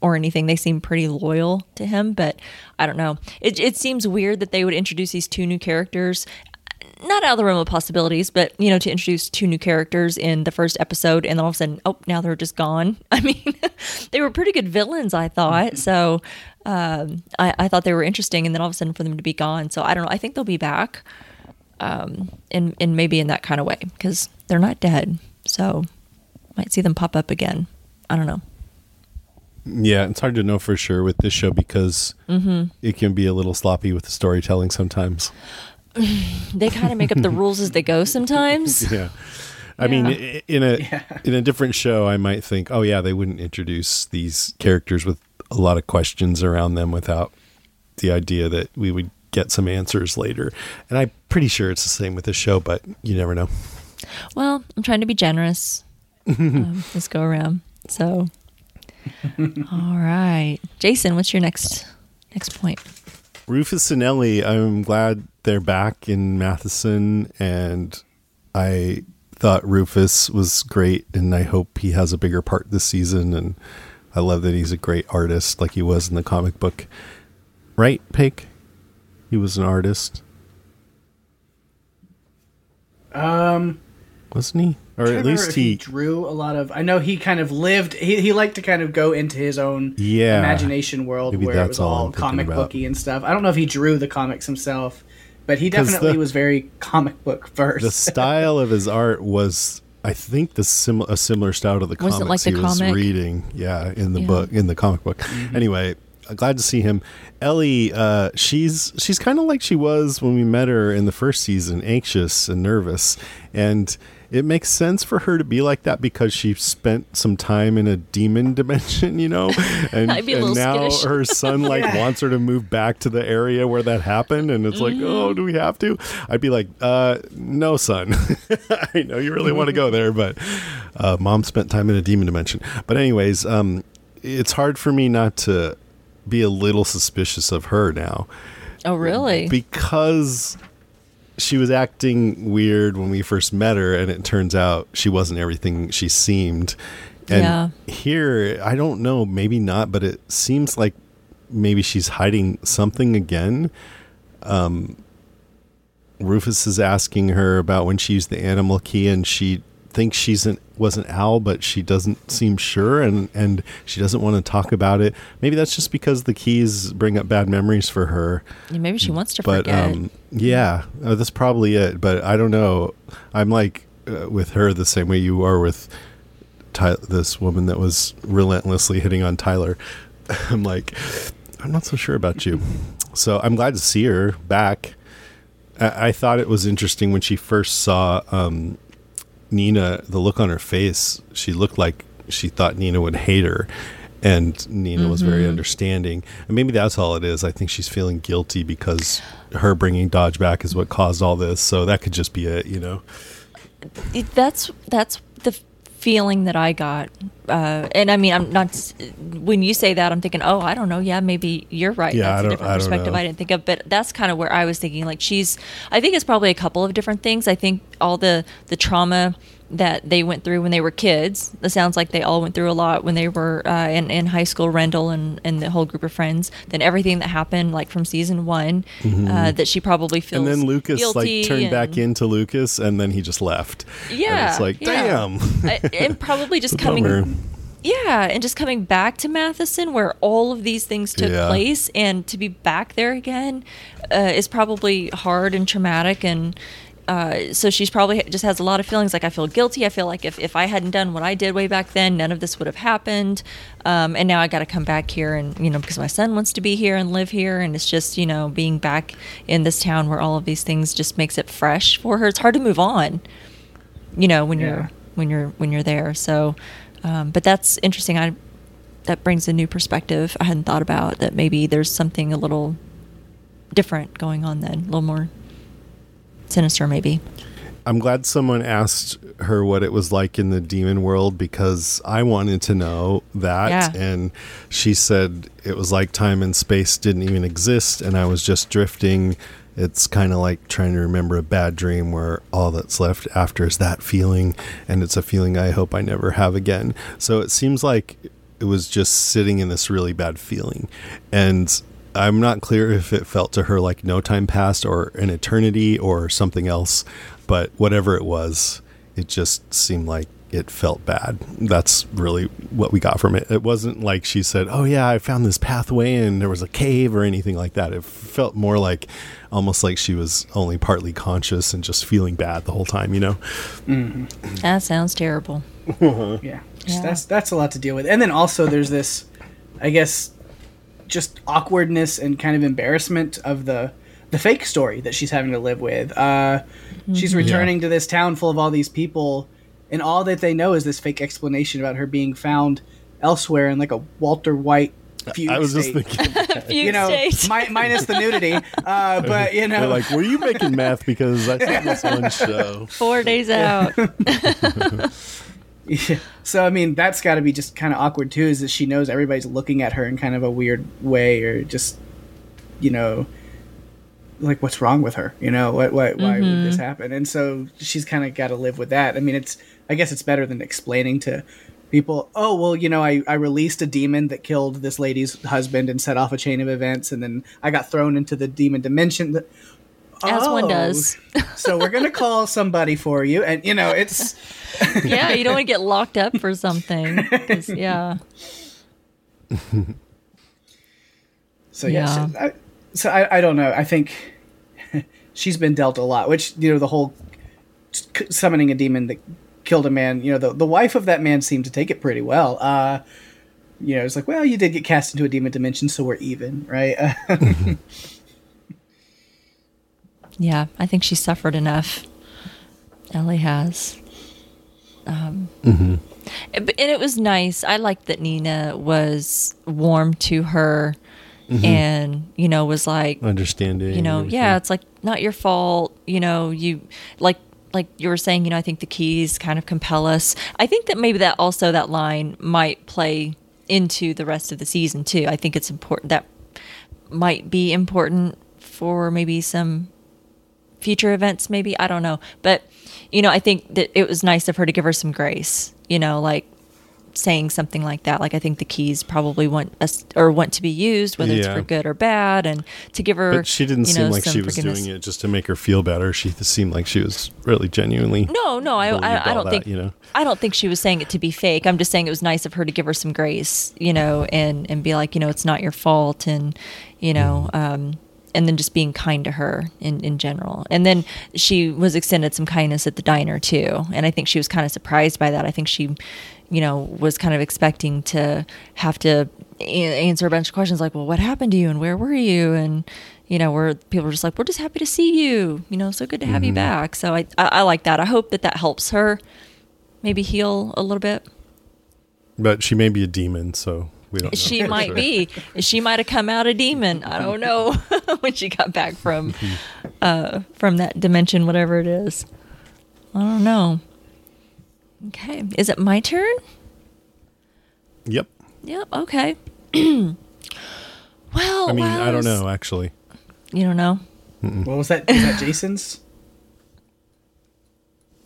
or anything. They seem pretty loyal to him, but I don't know. It, it seems weird that they would introduce these two new characters not out of the realm of possibilities, but you know, to introduce two new characters in the first episode, and then all of a sudden, oh, now they're just gone. I mean, they were pretty good villains, I thought. Mm-hmm. So um, I, I, thought they were interesting, and then all of a sudden, for them to be gone. So I don't know. I think they'll be back, um, in in maybe in that kind of way because they're not dead. So might see them pop up again. I don't know. Yeah, it's hard to know for sure with this show because mm-hmm. it can be a little sloppy with the storytelling sometimes. they kind of make up the rules as they go sometimes. Yeah. I yeah. mean, in a yeah. in a different show, I might think, oh yeah, they wouldn't introduce these characters with a lot of questions around them without the idea that we would get some answers later. And I'm pretty sure it's the same with this show, but you never know. Well, I'm trying to be generous um, this go around. So, all right, Jason, what's your next next point? Rufus and Ellie, I'm glad they're back in Matheson, and I thought Rufus was great, and I hope he has a bigger part this season. And I love that he's a great artist, like he was in the comic book. Right, Paige? He was an artist. Um, wasn't he? Or at least he, he, drew a lot of. I know he kind of lived. He, he liked to kind of go into his own yeah, imagination world where it was all, all comic about. booky and stuff. I don't know if he drew the comics himself, but he definitely the, was very comic book first. The style of his art was, I think, the sim- a similar style to the was comics like the he comic? was reading. Yeah, in the yeah. book, in the comic book. Mm-hmm. Anyway, glad to see him. Ellie, uh, she's she's kind of like she was when we met her in the first season, anxious and nervous, and it makes sense for her to be like that because she spent some time in a demon dimension, you know, and, and now skittish. her son like yeah. wants her to move back to the area where that happened, and it's mm-hmm. like, oh, do we have to? I'd be like, uh, no, son. I know you really want to go there, but uh, mom spent time in a demon dimension. But anyways, um, it's hard for me not to be a little suspicious of her now. Oh, really? Because she was acting weird when we first met her, and it turns out she wasn't everything she seemed. And yeah. here, I don't know, maybe not, but it seems like maybe she's hiding something again. Um, Rufus is asking her about when she used the animal key, and she thinks she's an was an owl, but she doesn't seem sure, and and she doesn't want to talk about it. Maybe that's just because the keys bring up bad memories for her. Yeah, maybe she wants to but, forget. Um, yeah, uh, that's probably it. But I don't know. I'm like uh, with her the same way you are with Ty- this woman that was relentlessly hitting on Tyler. I'm like, I'm not so sure about you. So I'm glad to see her back. I, I thought it was interesting when she first saw um, Nina, the look on her face, she looked like she thought Nina would hate her. And Nina mm-hmm. was very mm-hmm. understanding. And maybe that's all it is. I think she's feeling guilty because her bringing Dodge back is what caused all this. So that could just be it, you know? That's, that's feeling that I got. Uh, and I mean, I'm not, when you say that, I'm thinking, oh, I don't know. Yeah, maybe you're right. Yeah, that's a different perspective I, I didn't think of. But that's kind of where I was thinking. Like, she's, I think it's probably a couple of different things. I think all the, the trauma that they went through when they were kids. It sounds like they all went through a lot when they were uh, in, in high school, Rendell and, and the whole group of friends. Then everything that happened, like from season one, mm-hmm. uh, that she probably feels. And then Lucas like turned and, back into Lucas, and then he just left. Yeah, and it's like yeah. damn. and probably just coming. Bummer. Yeah, and just coming back to Matheson, where all of these things took yeah. place, and to be back there again uh, is probably hard and traumatic, and uh, so she's probably just has a lot of feelings like I feel guilty. I feel like if, if I hadn't done what I did way back then, none of this would have happened. Um, and now I got to come back here and, you know, because my son wants to be here and live here. And it's just, you know, being back in this town where all of these things just makes it fresh for her. It's hard to move on, you know, when yeah. you're, when you're, when you're there. So, um, but that's interesting. I, that brings a new perspective I hadn't thought about that maybe there's something a little different going on then, a little more sinister, maybe. I'm glad someone asked her what it was like in the demon world because I wanted to know that. Yeah. And she said it was like time and space didn't even exist and I was just drifting. It's kind of like trying to remember a bad dream where all that's left after is that feeling. And it's a feeling I hope I never have again. So it seems like it was just sitting in this really bad feeling. And I'm not clear if it felt to her like no time passed or an eternity or something else but whatever it was, it just seemed like it felt bad. That's really what we got from it. It wasn't like she said, "Oh yeah, I found this pathway and there was a cave" or anything like that. It felt more like almost like she was only partly conscious and just feeling bad the whole time, you know. Mm-hmm. That sounds terrible. yeah. yeah. That's that's a lot to deal with. And then also there's this I guess just awkwardness and kind of embarrassment of the the fake story that she's having to live with. Uh, mm-hmm. She's returning yeah. to this town full of all these people, and all that they know is this fake explanation about her being found elsewhere in like a Walter White fugue I was state. just thinking, you know, mi- minus the nudity. Uh, but you know, They're like, were you making math? Because I saw this one show. Four days out. yeah. So I mean, that's got to be just kind of awkward too. Is that she knows everybody's looking at her in kind of a weird way, or just, you know, like what's wrong with her you know what, what why mm-hmm. would this mm-hmm. happen and so she's kind of got to live with that i mean it's i guess it's better than explaining to people oh well you know I, I released a demon that killed this lady's husband and set off a chain of events and then i got thrown into the demon dimension that, as oh, one does so we're gonna call somebody for you and you know it's yeah you don't want to get locked up for something yeah so yeah, yeah. I, so I, I don't know i think she's been dealt a lot. Which you know the whole summoning a demon that killed a man. You know the the wife of that man seemed to take it pretty well. Uh, you know, it's like, well, you did get cast into a demon dimension, so we're even, right? Yeah, I think she suffered enough. Ellie has. Um, mm-hmm. and it was nice. I liked that Nina was warm to her mm-hmm. and you know was like understanding you know yeah it's like not your fault you know you like like you were saying you know i think the keys kind of compel us i think that maybe that also that line might play into the rest of the season too i think it's important that might be important for maybe some future events maybe i don't know but you know i think that it was nice of her to give her some grace you know like saying something like that. Like I think the keys probably want us or want to be used, whether yeah. it's for good or bad, and to give her. But she didn't seem know, like she was doing it just to make her feel better. She seemed like she was really genuinely. No, no, I, I, I don't that, think you know. I don't think she was saying it to be fake. I'm just saying it was nice of her to give her some grace, you know, and and be like, you know, it's not your fault, and you know. Mm. Um, and then just being kind to her in, in general. And then she was extended some kindness at the diner too. And I think she was kind of surprised by that. I think she, you know, was kind of expecting to have to answer a bunch of questions like, well, what happened to you and where were you? And, you know, where people are just like, we're just happy to see you, you know, so good to have mm-hmm. you back. So I, I, I like that. I hope that that helps her maybe heal a little bit. But she may be a demon, so we don't. She might sure. be. She might have come out a demon. I don't know when she got back from, uh, from that dimension, whatever it is. I don't know. Okay. Is it my turn? Yep. Yep. Okay. well, I mean, I don't know actually. You don't know. Mm-mm. What was that? Was that Jason's?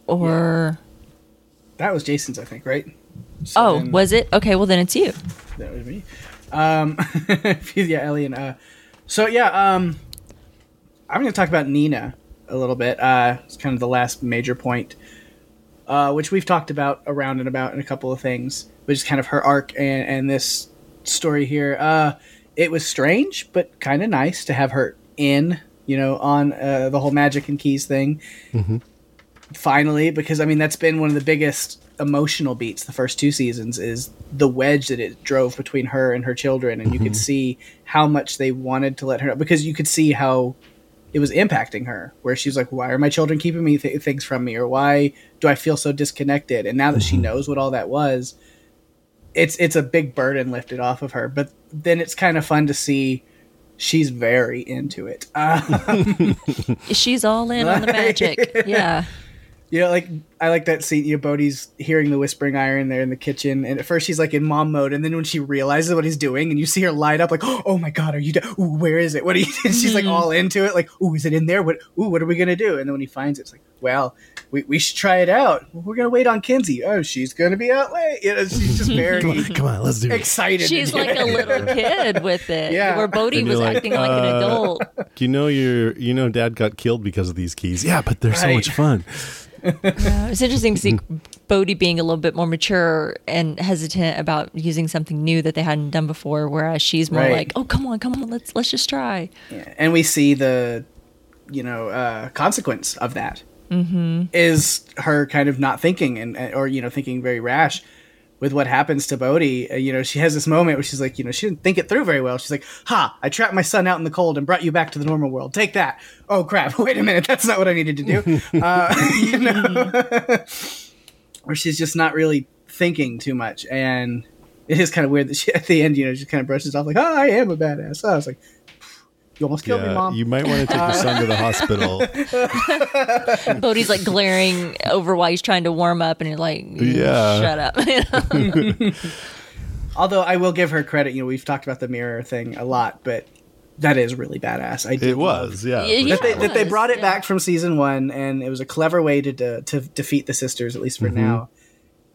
Or yeah. that was Jason's, I think, right? So oh, then, was it? Okay, well then it's you. That was me. Um, yeah, Ellie and uh, so yeah, um, I'm going to talk about Nina a little bit. Uh, it's kind of the last major point uh, which we've talked about around and about in a couple of things, which is kind of her arc and, and this story here. Uh, it was strange, but kind of nice to have her in, you know, on uh, the whole magic and keys thing. Mm-hmm. Finally, because I mean, that's been one of the biggest emotional beats the first two seasons is the wedge that it drove between her and her children and mm-hmm. you could mm-hmm. see how much they wanted to let her know because you could see how it was impacting her where she's like why are my children keeping me th- things from me or why do i feel so disconnected and now that mm-hmm. she knows what all that was it's it's a big burden lifted off of her but then it's kind of fun to see she's very into it um, she's all in on the magic yeah You know, like I like that scene. You know, Bode's hearing the whispering iron there in the kitchen, and at first she's like in mom mode, and then when she realizes what he's doing, and you see her light up, like, "Oh my god, are you? Do- Ooh, where is it? What are you?" And she's like mm-hmm. all into it, like, "Ooh, is it in there? What? Ooh, what are we gonna do?" And then when he finds it, it's like, "Well, we, we should try it out. We're gonna wait on Kinsey. Oh, she's gonna be out late. You know, she's just very come, on, come on, let's do it. excited. it. She's like a little kid with it. Yeah, where Bode was like, acting uh, like an uh, adult. You know, you you know, Dad got killed because of these keys. Yeah, but they're right. so much fun. yeah, it's interesting to see Bode being a little bit more mature and hesitant about using something new that they hadn't done before, whereas she's more right. like, "Oh, come on, come on, let's let's just try." Yeah. And we see the, you know, uh, consequence of that mm-hmm. is her kind of not thinking and or you know thinking very rash with what happens to Bode. Uh, you know, she has this moment where she's like, you know, she didn't think it through very well. She's like, "Ha! I trapped my son out in the cold and brought you back to the normal world. Take that." Oh crap! Wait a minute, that's not what I needed to do. uh, you know, where she's just not really thinking too much, and it is kind of weird that she at the end, you know, she kind of brushes off like, "Oh, I am a badass." So I was like, you almost killed yeah, me, mom. You might want to take your son to the hospital. Bode's like glaring over while he's trying to warm up, and you're like, yeah, shut up. Although I will give her credit, you know, we've talked about the mirror thing a lot, but that is really badass. I it was, yeah, yeah that, they, that they brought it yeah. back from season one, and it was a clever way to to, to defeat the sisters, at least for mm-hmm. now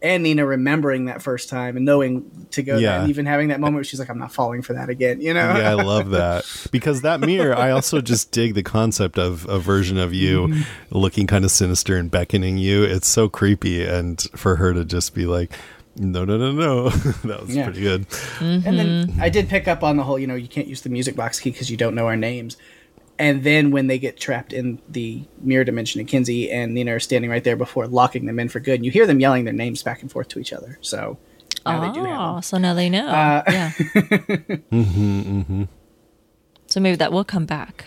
and Nina remembering that first time and knowing to go yeah. there and even having that moment where she's like, I'm not falling for that again, you know? yeah, I love that. Because that mirror, I also just dig the concept of a version of you mm-hmm. looking kind of sinister and beckoning you. It's so creepy. And for her to just be like, no, no, no, no. that was yeah. pretty good. Mm-hmm. And then I did pick up on the whole, you know, you can't use the music box key because you don't know our names and then when they get trapped in the mirror dimension and Kinsey and Nina are standing right there before locking them in for good and you hear them yelling their names back and forth to each other. So now oh, so now they know. Uh, yeah. Mm-hmm, mm-hmm. so maybe that will come back.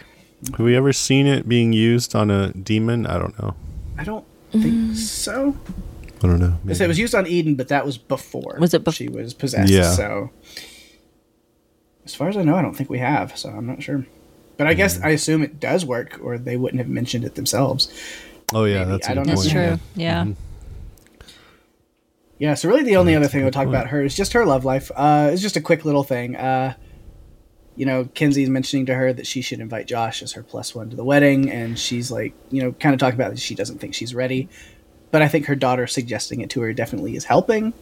Have we ever seen it being used on a demon? I don't know. I don't think mm. so. I don't know it was used on eden but that was before was it before she was possessed yeah. so. As far as i know i don't think we have so i'm not sure but I guess I assume it does work, or they wouldn't have mentioned it themselves. Oh yeah, Maybe. that's I don't know. That's true. Yeah. Mm-hmm. Yeah. So really, the only other thing I would talk point. about her is just her love life. Uh, it's just a quick little thing. Uh, you know, Kinsey's mentioning to her that she should invite Josh as her plus one to the wedding, and she's like, you know, kind of talking about that she doesn't think she's ready. But I think her daughter suggesting it to her definitely is helping.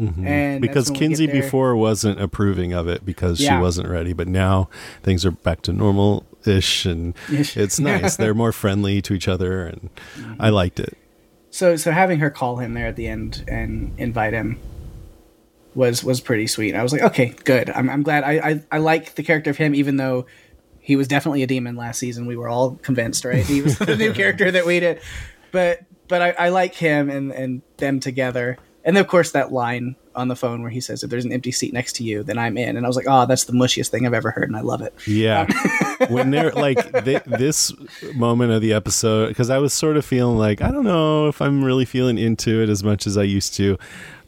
Mm-hmm. And because Kinsey before wasn't approving of it because yeah. she wasn't ready, but now things are back to normal ish, and it's nice. They're more friendly to each other, and mm-hmm. I liked it. So, so having her call him there at the end and invite him was was pretty sweet. I was like, okay, good. I'm, I'm glad. I, I I like the character of him, even though he was definitely a demon last season. We were all convinced, right? He was the new character that we did, but but I, I like him and and them together and of course that line on the phone where he says, "If there's an empty seat next to you, then I'm in." And I was like, "Oh, that's the mushiest thing I've ever heard, and I love it." Yeah, when they're like this moment of the episode, because I was sort of feeling like I don't know if I'm really feeling into it as much as I used to.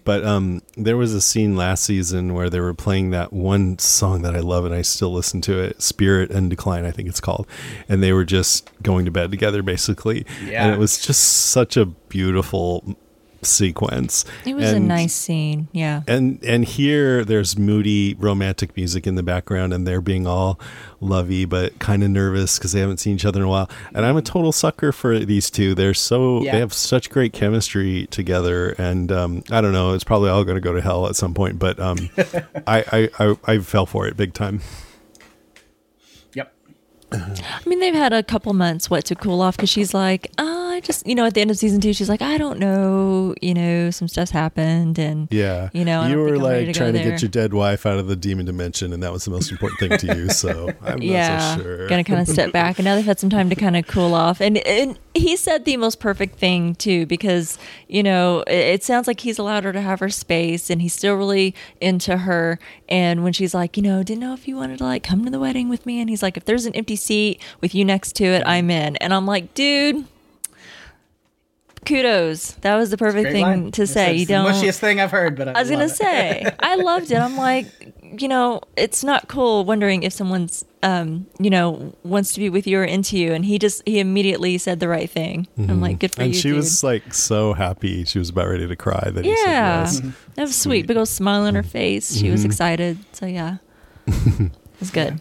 But um, there was a scene last season where they were playing that one song that I love and I still listen to it, "Spirit and Decline," I think it's called, and they were just going to bed together basically, yeah. and it was just such a beautiful sequence. It was and, a nice scene, yeah. And and here there's moody romantic music in the background, and they're being all lovey but kind of nervous because they haven't seen each other in a while. And I'm a total sucker for these two. They're so yeah. they have such great chemistry together, and um, I don't know. It's probably all going to go to hell at some point, but um, I, I, I I fell for it big time. Yep. I mean, they've had a couple months what to cool off because she's like, oh, I just, you know, at the end of season two, she's like, I don't know, you know, some stuff's happened, and yeah, you know, you were like to trying to get your dead wife out of the demon dimension, and that was the most important thing to you. So I'm yeah, so sure. Gonna kind of step back, and now they've had some time to kind of cool off, and and he said the most perfect thing too, because you know, it, it sounds like he's allowed her to have her space, and he's still really into her. And when she's like, you know, didn't know if you wanted to like come to the wedding with me, and he's like, if there's an empty seat with you next to it, I'm in, and I'm like, dude kudos. That was the perfect thing line. to say. You don't. The mushiest thing I've heard, but I, I was gonna it. say I loved it. I'm like, you know, it's not cool wondering if someone's, um, you know, wants to be with you or into you. And he just, he immediately said the right thing. Mm-hmm. I'm like, good for and you. And she dude. was like so happy. She was about ready to cry that yeah. he said yes. Mm-hmm. That was sweet. sweet. Big old smile on her face. She mm-hmm. was excited. So yeah, it was good.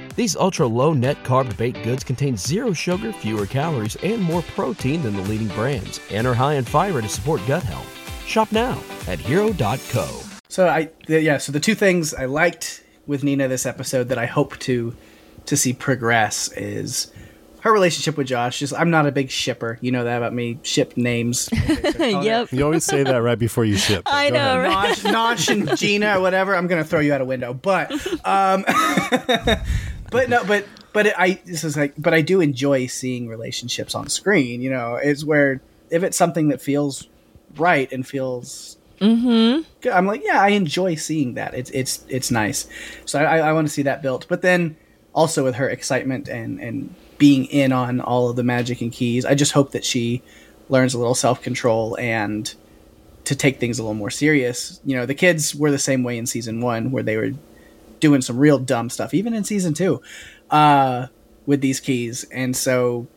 These ultra low net carb baked goods contain zero sugar, fewer calories, and more protein than the leading brands, and are high in fiber to support gut health. Shop now at hero.co. So I yeah, so the two things I liked with Nina this episode that I hope to to see progress is her relationship with Josh. Just I'm not a big shipper. You know that about me. Ship names. yep. You always say that right before you ship. I know, right? Nosh, Nosh and Gina or whatever. I'm gonna throw you out a window. But um, but no, but but it, I this is like, but I do enjoy seeing relationships on screen. You know, it's where if it's something that feels right and feels Mm-hmm. I'm like, yeah, I enjoy seeing that. It's it's it's nice. So I, I want to see that built. But then also with her excitement and and being in on all of the magic and keys, I just hope that she learns a little self control and to take things a little more serious. You know, the kids were the same way in season one, where they were doing some real dumb stuff, even in season two, uh, with these keys. And so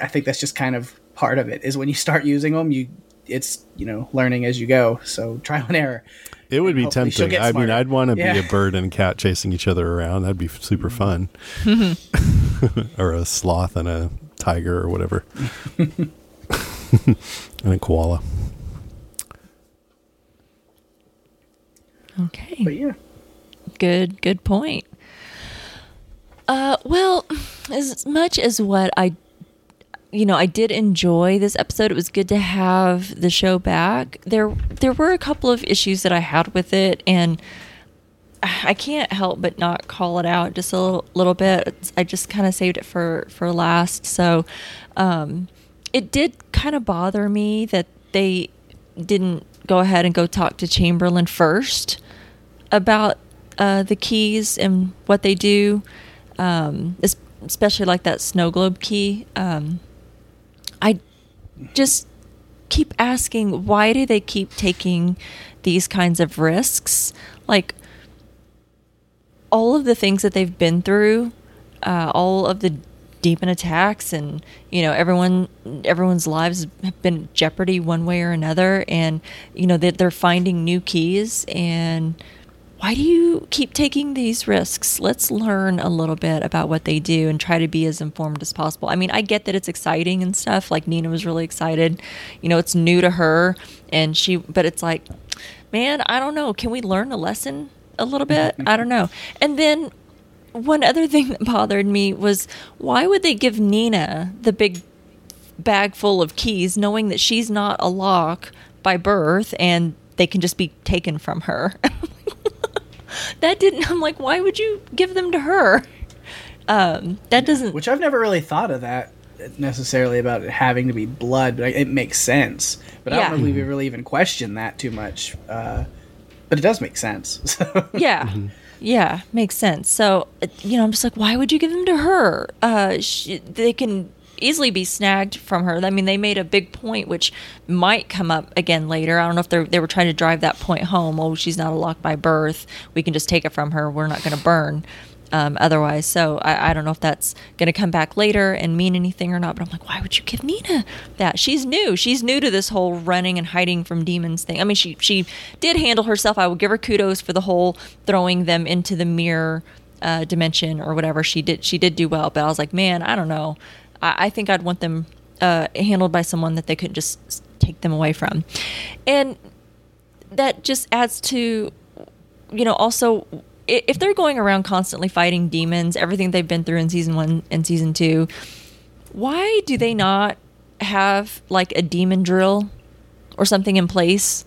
I think that's just kind of part of it is when you start using them, you it's you know learning as you go. So trial and error. It would be tempting. I mean, I'd want to yeah. be a bird and a cat chasing each other around. That'd be super fun. or a sloth and a tiger or whatever. and a koala. Okay. But yeah good good point. Uh, well, as much as what I, you know, I did enjoy this episode. It was good to have the show back. There, there were a couple of issues that I had with it, and I can't help but not call it out just a little, little bit. I just kind of saved it for for last. So, um, it did kind of bother me that they didn't go ahead and go talk to Chamberlain first about uh, the keys and what they do, um, especially like that snow globe key. Um, I just keep asking why do they keep taking these kinds of risks? Like all of the things that they've been through, uh, all of the demon attacks and you know everyone everyone's lives have been jeopardy one way or another and you know that they're finding new keys and why do you keep taking these risks? Let's learn a little bit about what they do and try to be as informed as possible. I mean, I get that it's exciting and stuff. Like Nina was really excited. You know, it's new to her and she but it's like, man, I don't know. Can we learn a lesson a little bit? I don't know. And then one other thing that bothered me was why would they give Nina the big bag full of keys knowing that she's not a lock by birth and they can just be taken from her? that didn't. I'm like, why would you give them to her? Um, that doesn't. Which I've never really thought of that necessarily about it having to be blood, but it makes sense. But I don't know if we really even question that too much. Uh, but it does make sense. So. yeah. Mm-hmm. Yeah, makes sense. So, you know, I'm just like, why would you give them to her? Uh, she, they can easily be snagged from her. I mean, they made a big point, which might come up again later. I don't know if they they were trying to drive that point home. Oh, she's not a lock by birth. We can just take it from her. We're not going to burn. um, otherwise. So I, I, don't know if that's going to come back later and mean anything or not. But I'm like, why would you give Nina that? She's new. She's new to this whole running and hiding from demons thing. I mean, she she did handle herself. I will give her kudos for the whole throwing them into the mirror uh, dimension or whatever. She did she did do well. But I was like, man, I don't know. I, I think I'd want them uh, handled by someone that they couldn't just take them away from, and that just adds to you know also if they're going around constantly fighting demons, everything they've been through in season one and season two, why do they not have like a demon drill or something in place?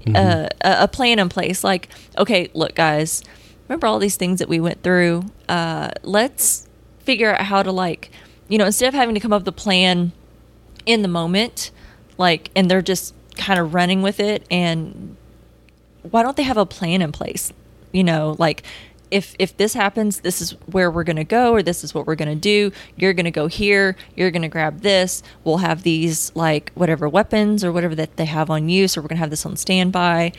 Mm-hmm. Uh, a, a, plan in place. Like, okay, look, guys, remember all these things that we went through? Uh, let's figure out how to, like, you know, instead of having to come up with a plan in the moment, like, and they're just kind of running with it and why don't they have a plan in place you know, like if if this happens, this is where we're going to go or this is what we're going to do. You're going to go here, you're going to grab this. We'll have these like whatever weapons or whatever that they have on you, so we're going to have this on standby.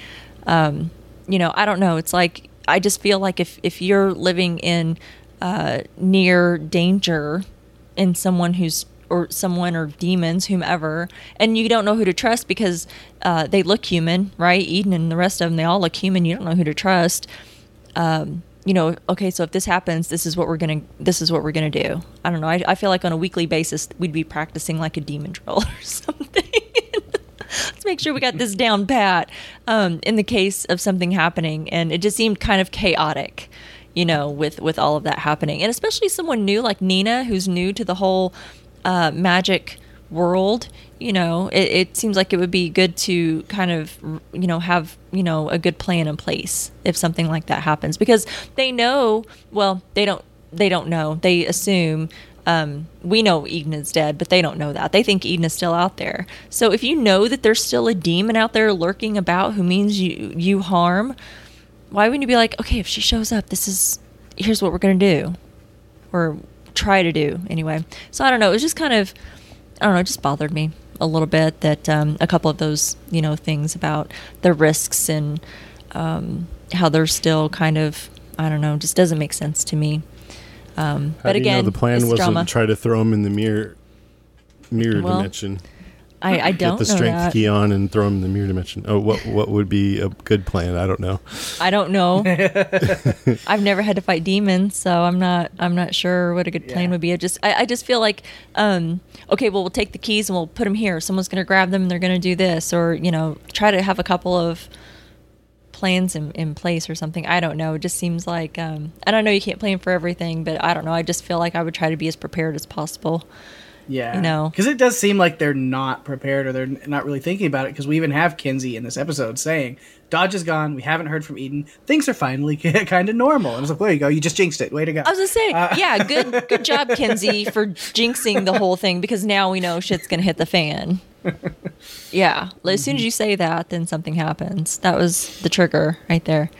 Um, you know, I don't know. It's like I just feel like if if you're living in uh, near danger in someone who's or someone or demons, whomever, and you don't know who to trust because uh, they look human, right? Eden and the rest of them, they all look human. You don't know who to trust. Um, you know, okay, so if this happens, this is what we're gonna, this is what we're gonna do. I don't know. I, I feel like on a weekly basis, we'd be practicing like a demon drill or something. Let's make sure we got this down pat. Um, in the case of something happening, and it just seemed kind of chaotic you know, with with all of that happening, and especially someone new like Nina, who's new to the whole uh, magic world, you know, it, it, seems like it would be good to kind of, you know, have, you know, a good plan in place if something like that happens because they know, well, they don't, they don't know. They assume, um, we know Eden is dead, but they don't know that. They think Eden is still out there. So if you know that there's still a demon out there lurking about who means you, you harm, why wouldn't you be like, okay, if she shows up, this is, here's what we're going to do. Or try to do anyway. So I don't know. It was just kind of, I don't know, it just bothered me a little bit that um, a couple of those, you know, things about the risks and um, how they're still kind of, I don't know, just doesn't make sense to me. Um, but again, you know the plan wasn't drama. try to throw them in the mirror mirror well, dimension. I, I don't get the strength that. key on and throw them in the mirror dimension. Oh, what what would be a good plan? I don't know. I don't know. I've never had to fight demons, so I'm not I'm not sure what a good plan yeah. would be. I just I, I just feel like um, okay, well we'll take the keys and we'll put them here. Someone's going to grab them and they're going to do this, or you know try to have a couple of plans in, in place or something. I don't know. It just seems like um, I don't know. You can't plan for everything, but I don't know. I just feel like I would try to be as prepared as possible. Yeah. You know? Because it does seem like they're not prepared or they're not really thinking about it because we even have Kinsey in this episode saying, Dodge is gone. We haven't heard from Eden. Things are finally kind of normal. And I was like, there you go. You just jinxed it. Way to go. I was going to say, uh, yeah, good good job, Kinsey, for jinxing the whole thing because now we know shit's going to hit the fan. yeah. As soon as you say that, then something happens. That was the trigger right there.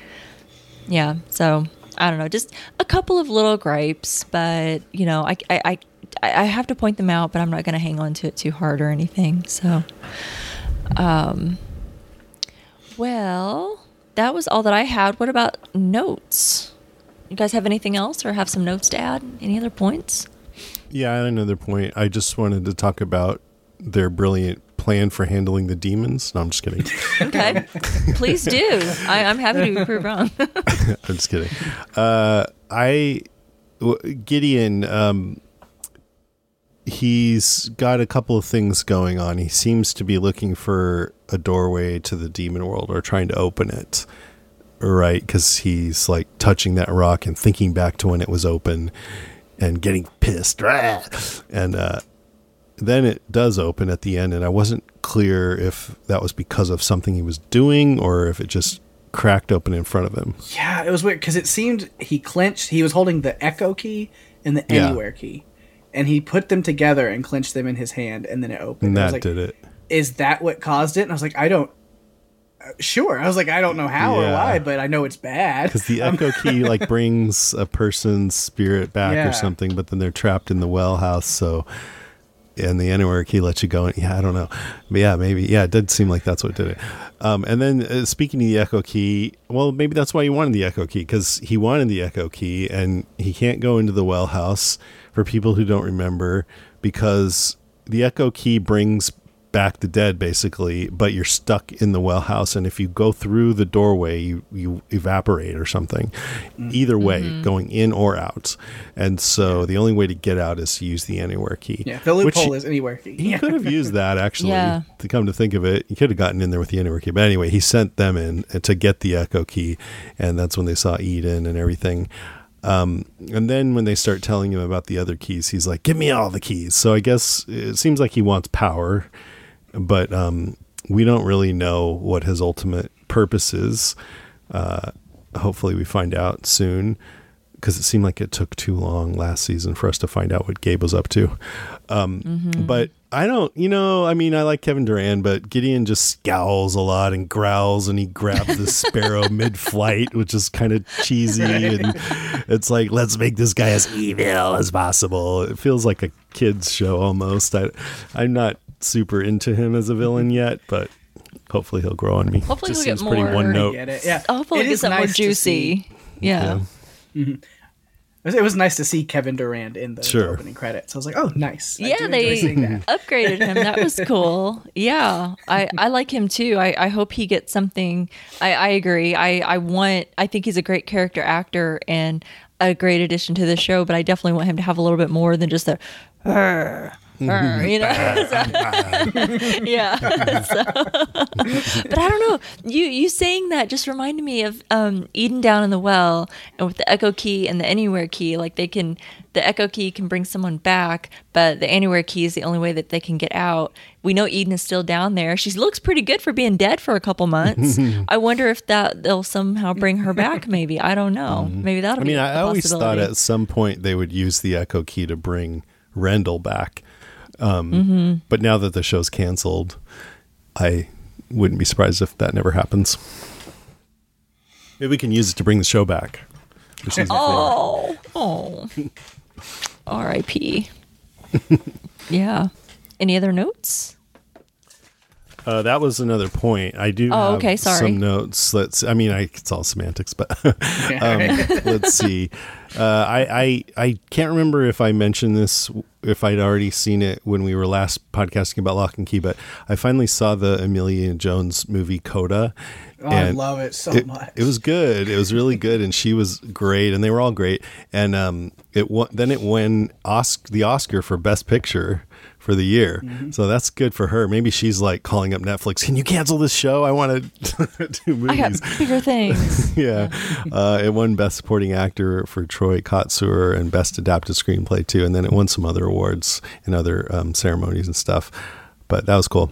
Yeah. So I don't know, just a couple of little gripes, but you know, I, I, I have to point them out, but I'm not going to hang on to it too hard or anything. So, um, well, that was all that I had. What about notes? You guys have anything else or have some notes to add? Any other points? Yeah, I had another point. I just wanted to talk about their brilliant plan for handling the demons. No, I'm just kidding. okay, please do. I, am happy to prove wrong. I'm just kidding. Uh, I Gideon. Um, he's got a couple of things going on. He seems to be looking for a doorway to the demon world or trying to open it, right? Because he's like touching that rock and thinking back to when it was open and getting pissed. And uh, then it does open at the end, and I wasn't clear if that was because of something he was doing or if it just cracked open in front of him. Yeah, it was weird because it seemed he clenched. He was holding the echo key and the anywhere yeah. key and he put them together and clenched them in his hand, and then it opened. And that like, did it. Is that what caused it? And I was like, I don't. Uh, sure, I was like, I don't know how yeah. or why, but I know it's bad. Because the echo key like brings a person's spirit back yeah. or something, but then they're trapped in the well house. So and the anywhere key lets you go in. Yeah, I don't know, but yeah, maybe yeah, it did seem like that's what did it. Um, and then uh, speaking of the echo key, well, maybe that's why he wanted the echo key because he wanted the echo key, and he can't go into the well house for people who don't remember because the echo key brings back the dead basically but you're stuck in the well house and if you go through the doorway you, you evaporate or something. Mm-hmm. either way mm-hmm. going in or out. And so the only way to get out is to use the anywhere key. Yeah the loophole is anywhere key. he could have used that actually yeah. to come to think of it. He could have gotten in there with the anywhere key. But anyway he sent them in to get the echo key and that's when they saw eden and everything um, and then when they start telling him about the other keys, he's like, "Give me all the keys." So I guess it seems like he wants power, but um, we don't really know what his ultimate purpose is. Uh, hopefully, we find out soon because it seemed like it took too long last season for us to find out what Gabe was up to. Um, mm-hmm. But I don't, you know, I mean, I like Kevin Durand, but Gideon just scowls a lot and growls and he grabs the sparrow mid flight, which is kind of cheesy. And it's like, let's make this guy as evil as possible. It feels like a kid's show almost. I, I'm not super into him as a villain yet, but hopefully he'll grow on me. Hopefully Just he'll get more. One note. Yeah, hopefully it get more juicy. Yeah. yeah. Mm-hmm. It was nice to see Kevin Durand in the, sure. opening credits. I was like, "Oh, nice!" I yeah, they upgraded him. That was cool. Yeah, I, I like him too. I, I hope he gets something. I, I agree. I, I want. I think he's a great character actor and a great addition to the show. But I definitely want him to have a little bit more than just a you know. yeah. So, but I don't know. You you saying that just reminded me of um, Eden down in the well, and with the echo key and the anywhere key, like they can, the echo key can bring someone back, but the anywhere key is the only way that they can get out. We know Eden is still down there. She looks pretty good for being dead for a couple months. I wonder if that they'll somehow bring her back. Maybe I don't know. Mm-hmm. Maybe that'll. I mean, I always thought at some point they would use the echo key to bring Rendell back um, mm-hmm. But now that the show's canceled, I wouldn't be surprised if that never happens. Maybe we can use it to bring the show back. Oh, oh, R.I.P. yeah. Any other notes? Uh, that was another point. I do. Oh, okay. Sorry. Some notes. Let's. I mean, I, it's all semantics, but um, let's see. Uh, I, I I can't remember if I mentioned this if I'd already seen it when we were last podcasting about Locke and Key, but I finally saw the Emilia Jones movie Coda. Oh, I love it so it, much. It was good. It was really good, and she was great, and they were all great. And um, it then it won Oscar, the Oscar for Best Picture for the year. Mm-hmm. So that's good for her. Maybe she's like calling up Netflix. Can you cancel this show? I want to do movies. I got bigger things. yeah. Uh, it won Best Supporting Actor for Troy Kotsur and Best Adapted Screenplay too. And then it won some other awards in other um, ceremonies and stuff. But that was cool.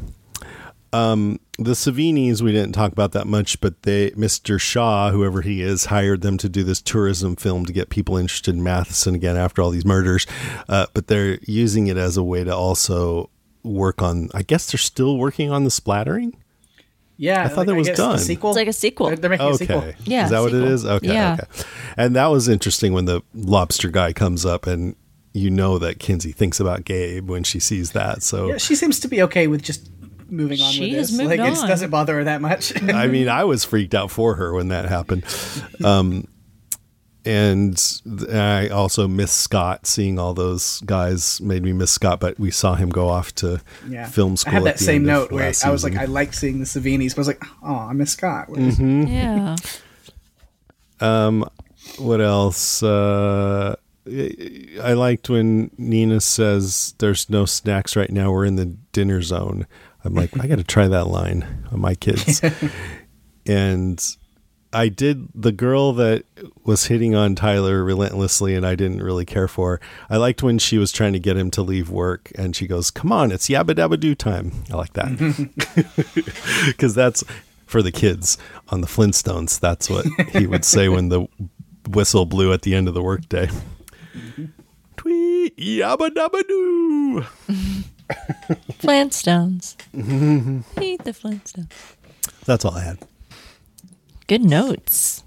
Um, the Savinis, we didn't talk about that much, but they, Mr. Shaw, whoever he is, hired them to do this tourism film to get people interested in Matheson again after all these murders. Uh, but they're using it as a way to also work on. I guess they're still working on the splattering. Yeah, I thought like, that was done. sequel. It's like a sequel. They're, they're making okay. a sequel. Yeah, is that sequel. what it is? Okay, yeah. okay. And that was interesting when the lobster guy comes up and you know that Kinsey thinks about Gabe when she sees that. So yeah, she seems to be okay with just moving on she with this. like on. it doesn't bother her that much. I mean, I was freaked out for her when that happened. Um, and I also miss Scott. Seeing all those guys made me miss Scott, but we saw him go off to yeah. film school. I had that same note where I was like, I like seeing the Savinis, but I was like, oh, I miss Scott. Mm-hmm. Yeah. Um, what else? Uh, I liked when Nina says, "There's no snacks right now. We're in the dinner zone." I'm like, I got to try that line on my kids. and I did the girl that was hitting on Tyler relentlessly and I didn't really care for. I liked when she was trying to get him to leave work and she goes, Come on, it's yabba dabba do time. I like that. Because that's for the kids on the Flintstones. That's what he would say when the whistle blew at the end of the workday. Mm-hmm. Tweet yabba dabba doo. Flintstones. Eat the Flintstones. That's all I had. Good notes.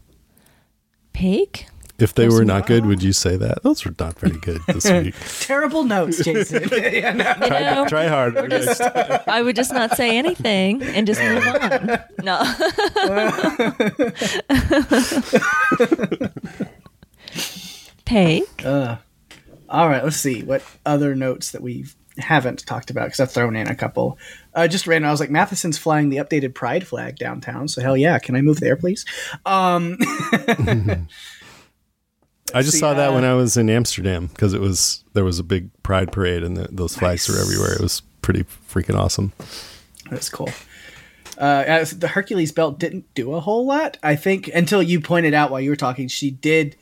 Pig? If they were not good, would you say that? Those were not very good this week. Terrible notes, Jason. yeah, no. try, know, try hard. Just, I would just not say anything and just move on. No. Take. Uh, all right, let's see what other notes that we haven't talked about because I've thrown in a couple. Uh, just random. I was like, Matheson's flying the updated Pride flag downtown, so hell yeah! Can I move there, please? Um, I just see, saw that uh, when I was in Amsterdam because it was there was a big Pride parade and the, those flags were everywhere. It was pretty freaking awesome. That's cool. Uh, the Hercules belt didn't do a whole lot, I think, until you pointed out while you were talking. She did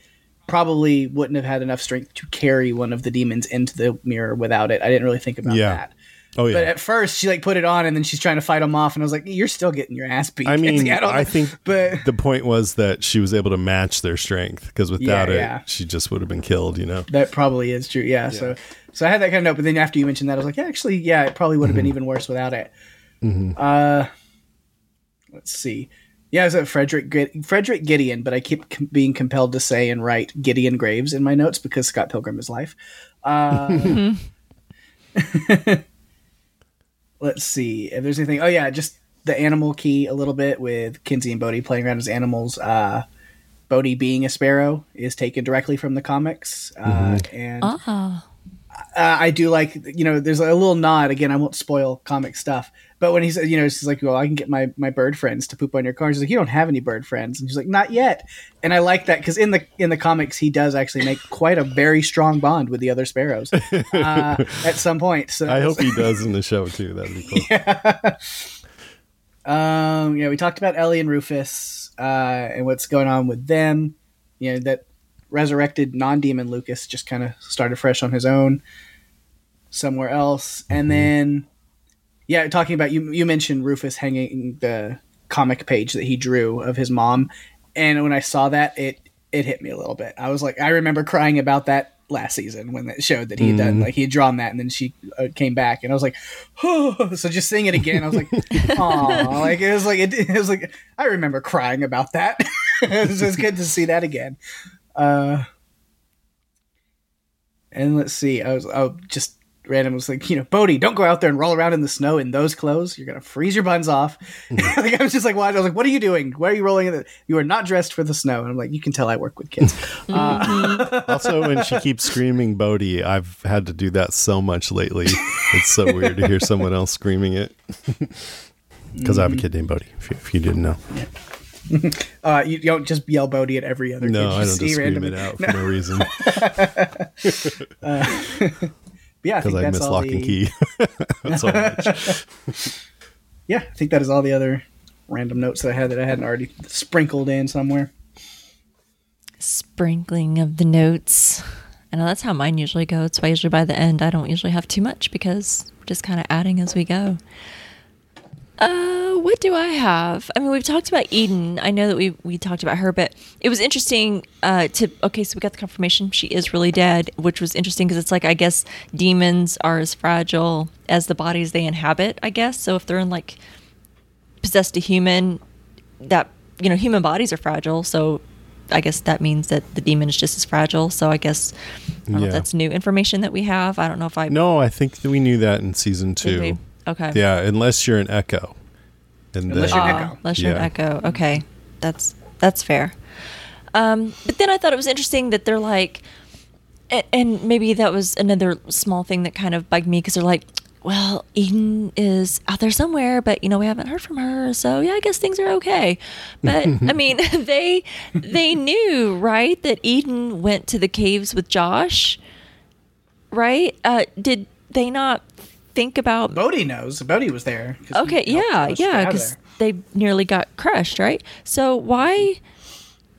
probably wouldn't have had enough strength to carry one of the demons into the mirror without it. I didn't really think about Yeah. that. Oh yeah. But at first, she like put it on, and then she's trying to fight him off, and I was like, "You're still getting your ass beat." I mean, don't I think but the point was that she was able to match their strength because without Yeah, it, yeah. she just would have been killed. You know. that probably is true. Yeah, So, so I had that kind of note, but then after you mentioned that, I was like, "Yeah, actually, yeah, it probably would have been Mm-hmm. even worse without it." Uh, let's see. Yeah, it's a Frederick Gid- Frederick Gideon, but I keep com- being compelled to say and write Gideon Graves in my notes because Scott Pilgrim is life. Uh, let's see if there's anything. Oh yeah, just the animal key a little bit with Kinsey and Bode playing around as animals. Uh, Bode being a sparrow is taken directly from the comics, uh, and Ah. uh, I do like you know there's a little nod again I won't spoil comic stuff but when he said you know she's like well I can get my my bird friends to poop on your car she's like you don't have any bird friends and she's like not yet and I like that because in the in the comics he does actually make quite a very strong bond with the other sparrows uh, at some point so I hope he does in the show too. That'd be cool. Um, you know, we talked about Ellie and Rufus uh, and what's going on with them. You know, that resurrected non demon Lucas just kind of started fresh on his own somewhere else. And then, yeah, talking about you, you mentioned Rufus hanging the comic page that he drew of his mom. And when I saw that, it, it hit me a little bit. I was like, I remember crying about that last season when it showed that he had done like he had drawn that and then she uh, came back and I was like oh so just seeing it again I was like oh like it was like it, it was like I remember crying about that it was just good to see that again uh and let's see I was I just random was like you know Bode, don't go out there and roll around in the snow in those clothes. You're gonna freeze your buns off. Mm-hmm. Like I was just like watching I was like what are you doing? Why are you rolling in the you are not dressed for the snow. And I'm like you can tell I work with kids. Mm-hmm. Uh, also, when she keeps screaming Bode, I've had to do that so much lately. It's so weird to hear someone else screaming it. Because I have a mm-hmm. kid named Bodie. If you, if you didn't know, uh you, you don't just yell Bodhi at every other no, kid. You I don't see just scream randomly. it out for no. reason uh, yeah because think I miss lock the- and key. so much. yeah, I think that is all the other random notes that I had that I hadn't already sprinkled in somewhere. Sprinkling of the notes. I know that's how mine usually go. It's why usually by the end I don't usually have too much because we're just kind of adding as we go. Uh, what do I have? I mean, we've talked about Eden. I know that we we talked about her, but it was interesting. Uh, to okay, so we got the confirmation she is really dead, which was interesting because it's like I guess demons are as fragile as the bodies they inhabit. I guess so. If they're in like possessed a human, that you know, human bodies are fragile. So I guess that means that the demon is just as fragile. So I guess I Yeah. that's new information that we have. I don't know if I No, I think that we knew that in season two. We? Okay. Yeah, unless you're an echo. And Unless then, you're an Ah, echo. Unless you're an echo. Okay. That's that's fair. Um, but then I thought it was interesting that they're like, and, and maybe that was another small thing that kind of bugged me because they're like, well, Eden is out there somewhere, but you know we haven't heard from her, so yeah, I guess things are okay. But I mean, they they knew right that Eden went to the caves with Josh, right? Uh, did they not think about Bode knows. Bode was there. Okay, yeah, yeah, get out of because they nearly got crushed, right? So why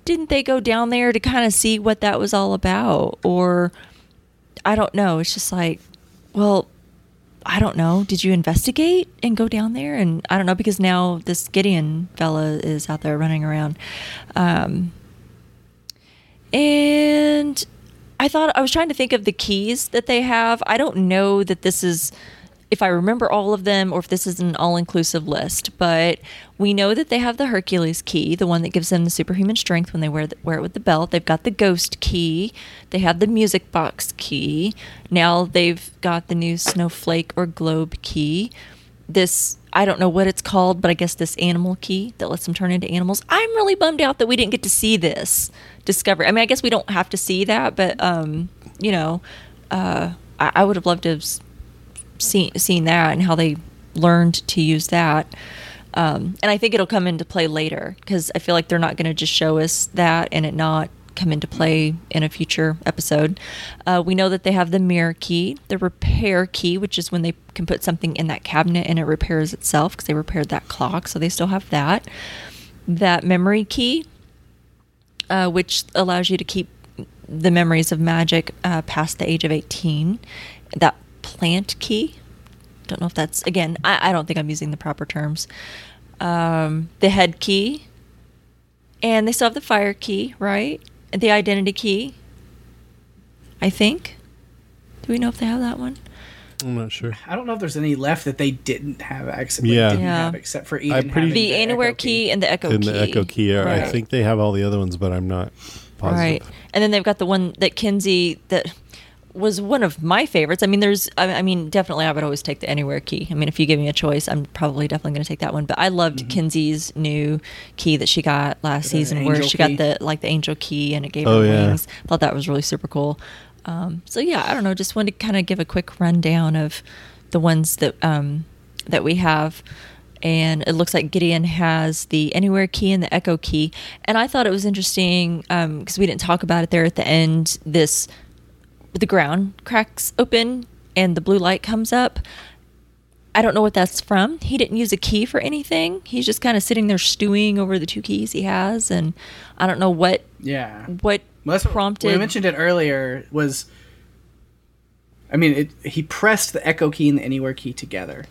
didn't they go down there to kind of see what that was all about? Or I don't know. It's just like, well, I don't know. Did you investigate and go down there? And I don't know because now this Gideon fella is out there running around. Um, and I thought I was trying to think of the keys that they have. I don't know that this is if I remember all of them or if this is an all inclusive list, but we know that they have the Hercules key, the one that gives them the superhuman strength when they wear, the, wear it with the belt. They've got the ghost key. They have the music box key. Now they've got the new snowflake or globe key. This, I don't know what it's called, but I guess this animal key that lets them turn into animals. I'm really bummed out that we didn't get to see this discovery. I mean, I guess we don't have to see that, but, um, you know, uh, I, I would have loved to have seen seen that and how they learned to use that. Um, and I think it'll come into play later because I feel like they're not going to just show us that and it not come into play in a future episode. Uh, we know that they have the mirror key, the repair key, which is when they can put something in that cabinet and it repairs itself because they repaired that clock, so they still have that. That memory key, uh, which allows you to keep the memories of magic uh, past the age of 18. That plant key. Don't know if that's again. I, I don't think I'm using the proper terms. Um, the head key, and they still have the fire key, right? The identity key. I think. Do we know if they have that one? I'm not sure. I don't know if there's any left that they didn't have access. Yeah, didn't yeah. Have, except for Eden pretty, the Anywhere key, key, and the Echo and key. the Echo key. Right. I think they have all the other ones, but I'm not positive. Right, and then they've got the one that Kinsey that was one of my favorites. I mean, there's, I mean, definitely, I would always take the Anywhere key. I mean, if you give me a choice, I'm probably definitely going to take that one. But I loved mm-hmm. Kinsey's new key that she got last the season, where she key. got the like the angel key and it gave oh, her yeah. wings. Thought that was really super cool. Um, so yeah, I don't know. Just wanted to kind of give a quick rundown of the ones that um, that we have. And it looks like Gideon has the Anywhere key and the Echo key. And I thought it was interesting because um, we didn't talk about it there at the end. This the ground cracks open and the blue light comes up. I don't know what that's from. He didn't use a key for anything. He's just kind of sitting there stewing over the two keys he has, and I don't know what. Yeah. What well, prompted? We mentioned it earlier. Was I mean, it, he pressed the echo key and the anywhere key together.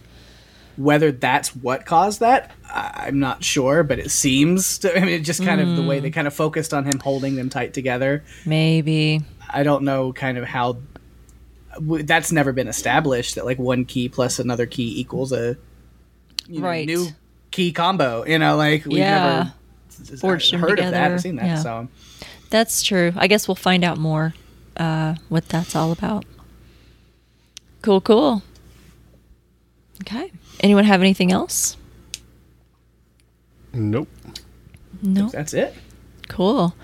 Whether that's what caused that, I'm not sure, but it seems to. I mean, it just kind mm. of the way they hmm. kind of focused on him holding them tight together. Maybe. I don't know kind of how that's never been established that like one key plus another key equals a you know, right. new key combo. You know, like we've yeah. never Forged heard together. of that, or seen that. Yeah. So that's true. I guess we'll find out more uh, what that's all about. Cool, cool. Okay. Anyone have anything else? Nope. Nope. That's it. Cool.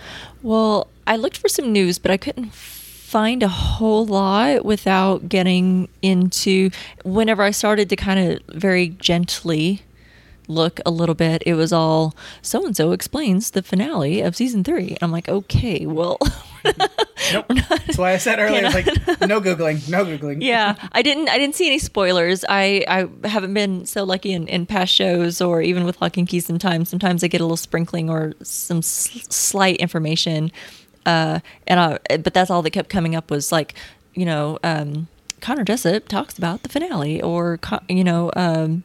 Well, I looked for some news, but I couldn't find a whole lot without getting into. Whenever I started to kind of very gently look a little bit, it was all so and so explains the finale of season three. I'm like, okay, well. nope. Not, That's why I said earlier, like, no googling, no googling. yeah, I didn't, I didn't see any spoilers. I, I haven't been so lucky in, in past shows or even with Locke and Key. Sometimes, sometimes I get a little sprinkling or some s- slight information uh, and I, but that's all that kept coming up was like, you know, um, Connor Jessup talks about the finale, or you know, um,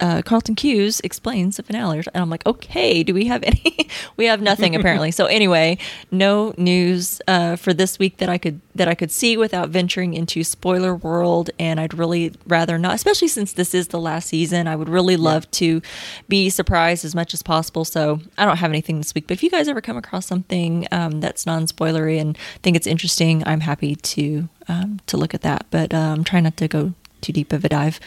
uh, Carlton Cuse explains the finale, and I'm like, okay, do we have any? we have nothing apparently. so anyway, no news uh, for this week that I could that I could see without venturing into spoiler world, and I'd really rather not, especially since this is the last season. I would really love to be surprised as much as possible. So I don't have anything this week, but if you guys ever come across something um, that's non spoilery and think it's interesting, I'm happy to um, to look at that. But uh, I'm trying not to go too deep of a dive.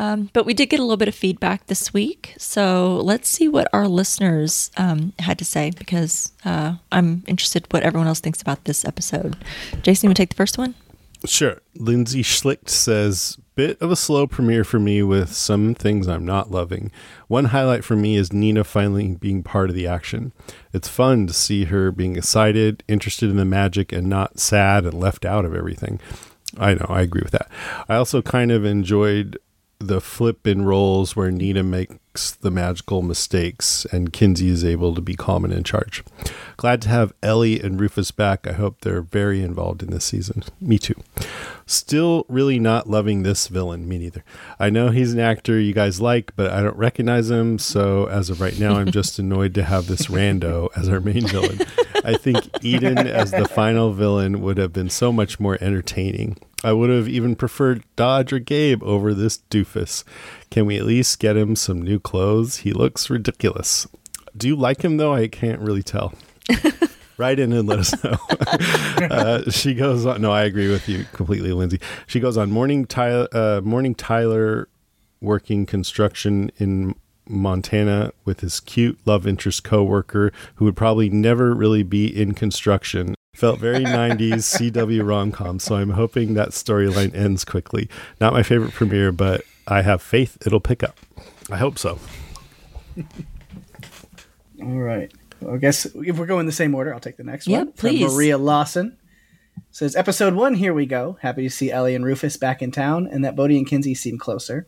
Um, but we did get a little bit of feedback this week. So let's see what our listeners um, had to say because uh, I'm interested what everyone else thinks about this episode. Jason, you want to take the first one? Sure. Lindsay Schlicht says, bit of a slow premiere for me with some things I'm not loving. One highlight for me is Nina finally being part of the action. It's fun to see her being excited, interested in the magic, and not sad and left out of everything. I know, I agree with that. I also kind of enjoyed the flip in roles where Nina makes the magical mistakes and Kinsey is able to be calm and in charge. Glad to have Ellie and Rufus back. I hope they're very involved in this season. Me too. Still really not loving this villain. Me neither. I know he's an actor you guys like, but I don't recognize him. So as of right now, I'm just annoyed to have this rando as our main villain. I think Eden as the final villain would have been so much more entertaining. I would have even preferred Dodge or Gabe over this doofus. Can we at least get him some new clothes? He looks ridiculous. Do you like him though? I can't really tell. Write in and let us know. uh, she goes on. No, I agree with you completely, Lindsay. She goes on. Morning, Tyler. Uh, morning, Tyler, working construction in Montana with his cute love interest coworker who would probably never really be in construction. Felt very 90s CW rom com, so I'm hoping that storyline ends quickly. Not my favorite premiere, but I have faith it'll pick up. I hope so. All right. Well, I guess if we're going the same order, I'll take the next one. Please. From Maria Lawson. Says episode one, here we go. Happy to see Ellie and Rufus back in town and that Bode and Kinsey seem closer.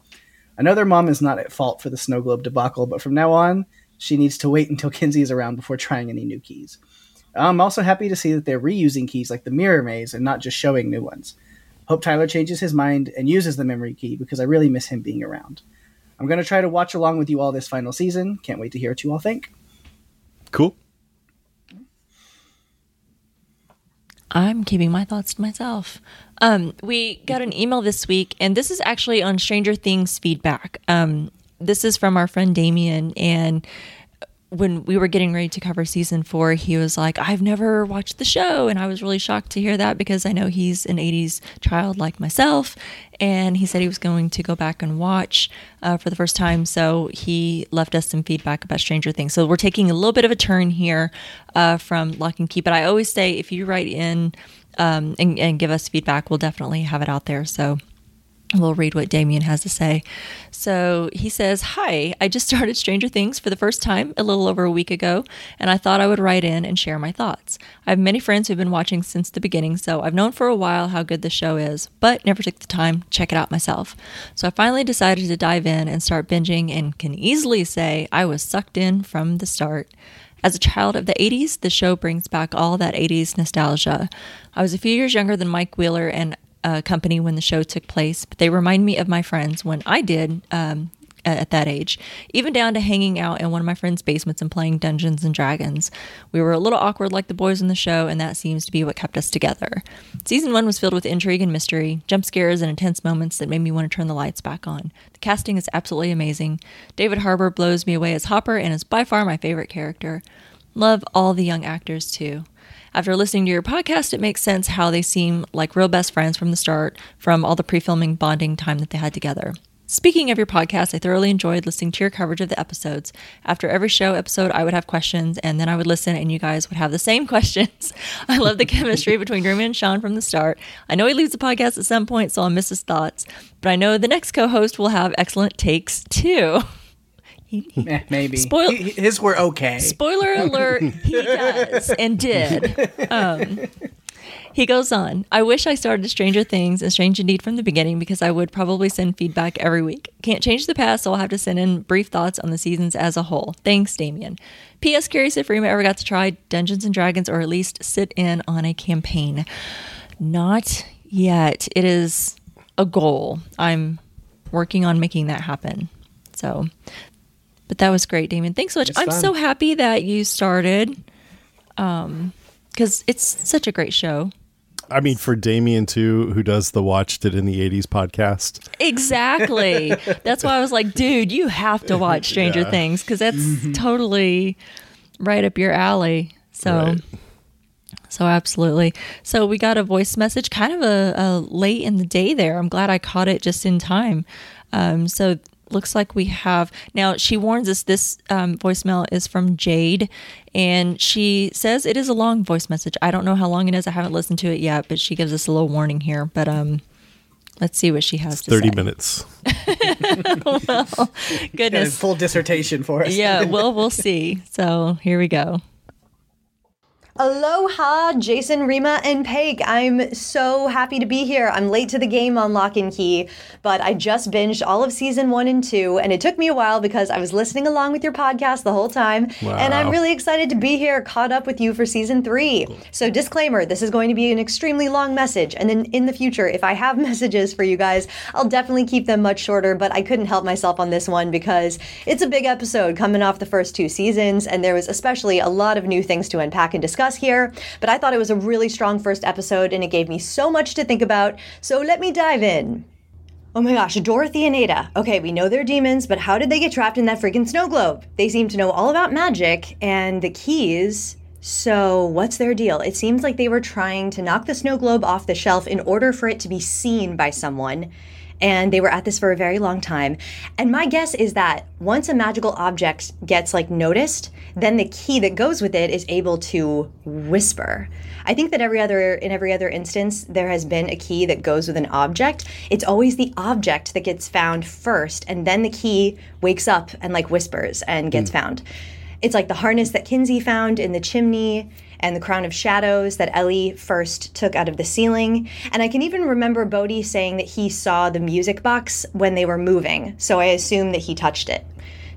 I know their mom is not at fault for the snow globe debacle, but from now on, she needs to wait until Kinsey is around before trying any new keys. I'm also happy to see that they're reusing keys like the mirror maze and not just showing new ones. Hope Tyler changes his mind and uses the memory key because I really miss him being around. I'm going to try to watch along with you all this final season. Can't wait to hear what you all think. Cool. I'm keeping my thoughts to myself. Um, we got an email this week, and this is actually on Stranger Things feedback. Um, this is from our friend Damien, and when we were getting ready to cover season four, he was like, I've never watched the show. And I was really shocked to hear that because I know he's an 80s child like myself. And he said he was going to go back and watch uh, for the first time. So he left us some feedback about Stranger Things. So we're taking a little bit of a turn here uh, from Locke and Key. But I always say if you write in um, and, and give us feedback, we'll definitely have it out there. So We'll read what Damien has to say. So he says, Hi, I just started Stranger Things for the first time a little over a week ago, and I thought I would write in and share my thoughts. I have many friends who've been watching since the beginning, so I've known for a while how good the show is, but never took the time to check it out myself. So I finally decided to dive in and start binging, and can easily say I was sucked in from the start. As a child of the 80s, the show brings back all that 80s nostalgia. I was a few years younger than Mike Wheeler, and uh, company when the show took place, but they remind me of my friends when I did um, at that age, even down to hanging out in one of my friends' basements and playing Dungeons and Dragons. We were a little awkward like the boys in the show, and that seems to be what kept us together. Season one was filled with intrigue and mystery, jump scares, and intense moments that made me want to turn the lights back on. The casting is absolutely amazing. David Harbour blows me away as Hopper and is by far my favorite character. Love all the young actors too. After listening to your podcast, it makes sense how they seem like real best friends from the start, from all the pre filming bonding time that they had together. Speaking of your podcast, I thoroughly enjoyed listening to your coverage of the episodes. After every show episode, I would have questions, and then I would listen, and you guys would have the same questions. I love the chemistry between Grimmie and Sean from the start. I know he leaves the podcast at some point, so I'll miss his thoughts, but I know the next co host will have excellent takes too. He, eh, maybe. Spoil- he, his were okay. Spoiler alert, he does and did. Um, he goes on, I wish I started Stranger Things and Strange Indeed from the beginning because I would probably send feedback every week. Can't change the past, so I'll have to send in brief thoughts on the seasons as a whole. Thanks, Damien. P.S. Curious if Rima ever got to try Dungeons and Dragons or at least sit in on a campaign. Not yet. It is a goal. I'm working on making that happen. So but that was great, Damien. Thanks so much. It's I'm fun. so happy that you started um because it's such a great show. I mean, for Damien too, who does the Watched It in the 80s podcast. Exactly. that's why I was like, dude, you have to watch Stranger yeah. Things because that's mm-hmm. totally right up your alley. So. Right. So absolutely. So we got a voice message, kind of a, a, late in the day there. I'm glad I caught it just in time. Um, so looks like we have now she warns us this um, voicemail is from jade and she says it is a long voice message. I don't know how long it is. I haven't listened to it yet but she gives us a little warning here but um let's see what she has it's to 30 say. minutes. Well goodness. full dissertation for us. Yeah well we'll see. So here we go Aloha, Jason, Rima, and Paige. I'm so happy to be here. I'm late to the game on Locke and Key, but I just binged all of season one and two, and it took me a while because I was listening along with your podcast the whole time. Wow. And I'm really excited to be here, caught up with you for season three. So, disclaimer this is going to be an extremely long message. And then in the future, if I have messages for you guys, I'll definitely keep them much shorter, but I couldn't help myself on this one because it's a big episode coming off the first two seasons, and there was especially a lot of new things to unpack and discuss us here, but I thought it was a really strong first episode and it gave me so much to think about. So let me dive in. Oh my gosh, Dorothy and Ada. Okay, we know they're demons, but how did they get trapped in that freaking snow globe? They seem to know all about magic and the keys. So, what's their deal? It seems like they were trying to knock the snow globe off the shelf in order for it to be seen by someone. And they were at this for a very long time. And my guess is that once a magical object gets like noticed, then the key that goes with it is able to whisper. I think that every other in every other instance there has been a key that goes with an object. It's always the object that gets found first and then the key wakes up and like whispers and gets mm. found. It's like the harness that Kinsey found in the chimney and the crown of shadows that Ellie first took out of the ceiling. And I can even remember Bode saying that he saw the music box when they were moving, so I assume that he touched it.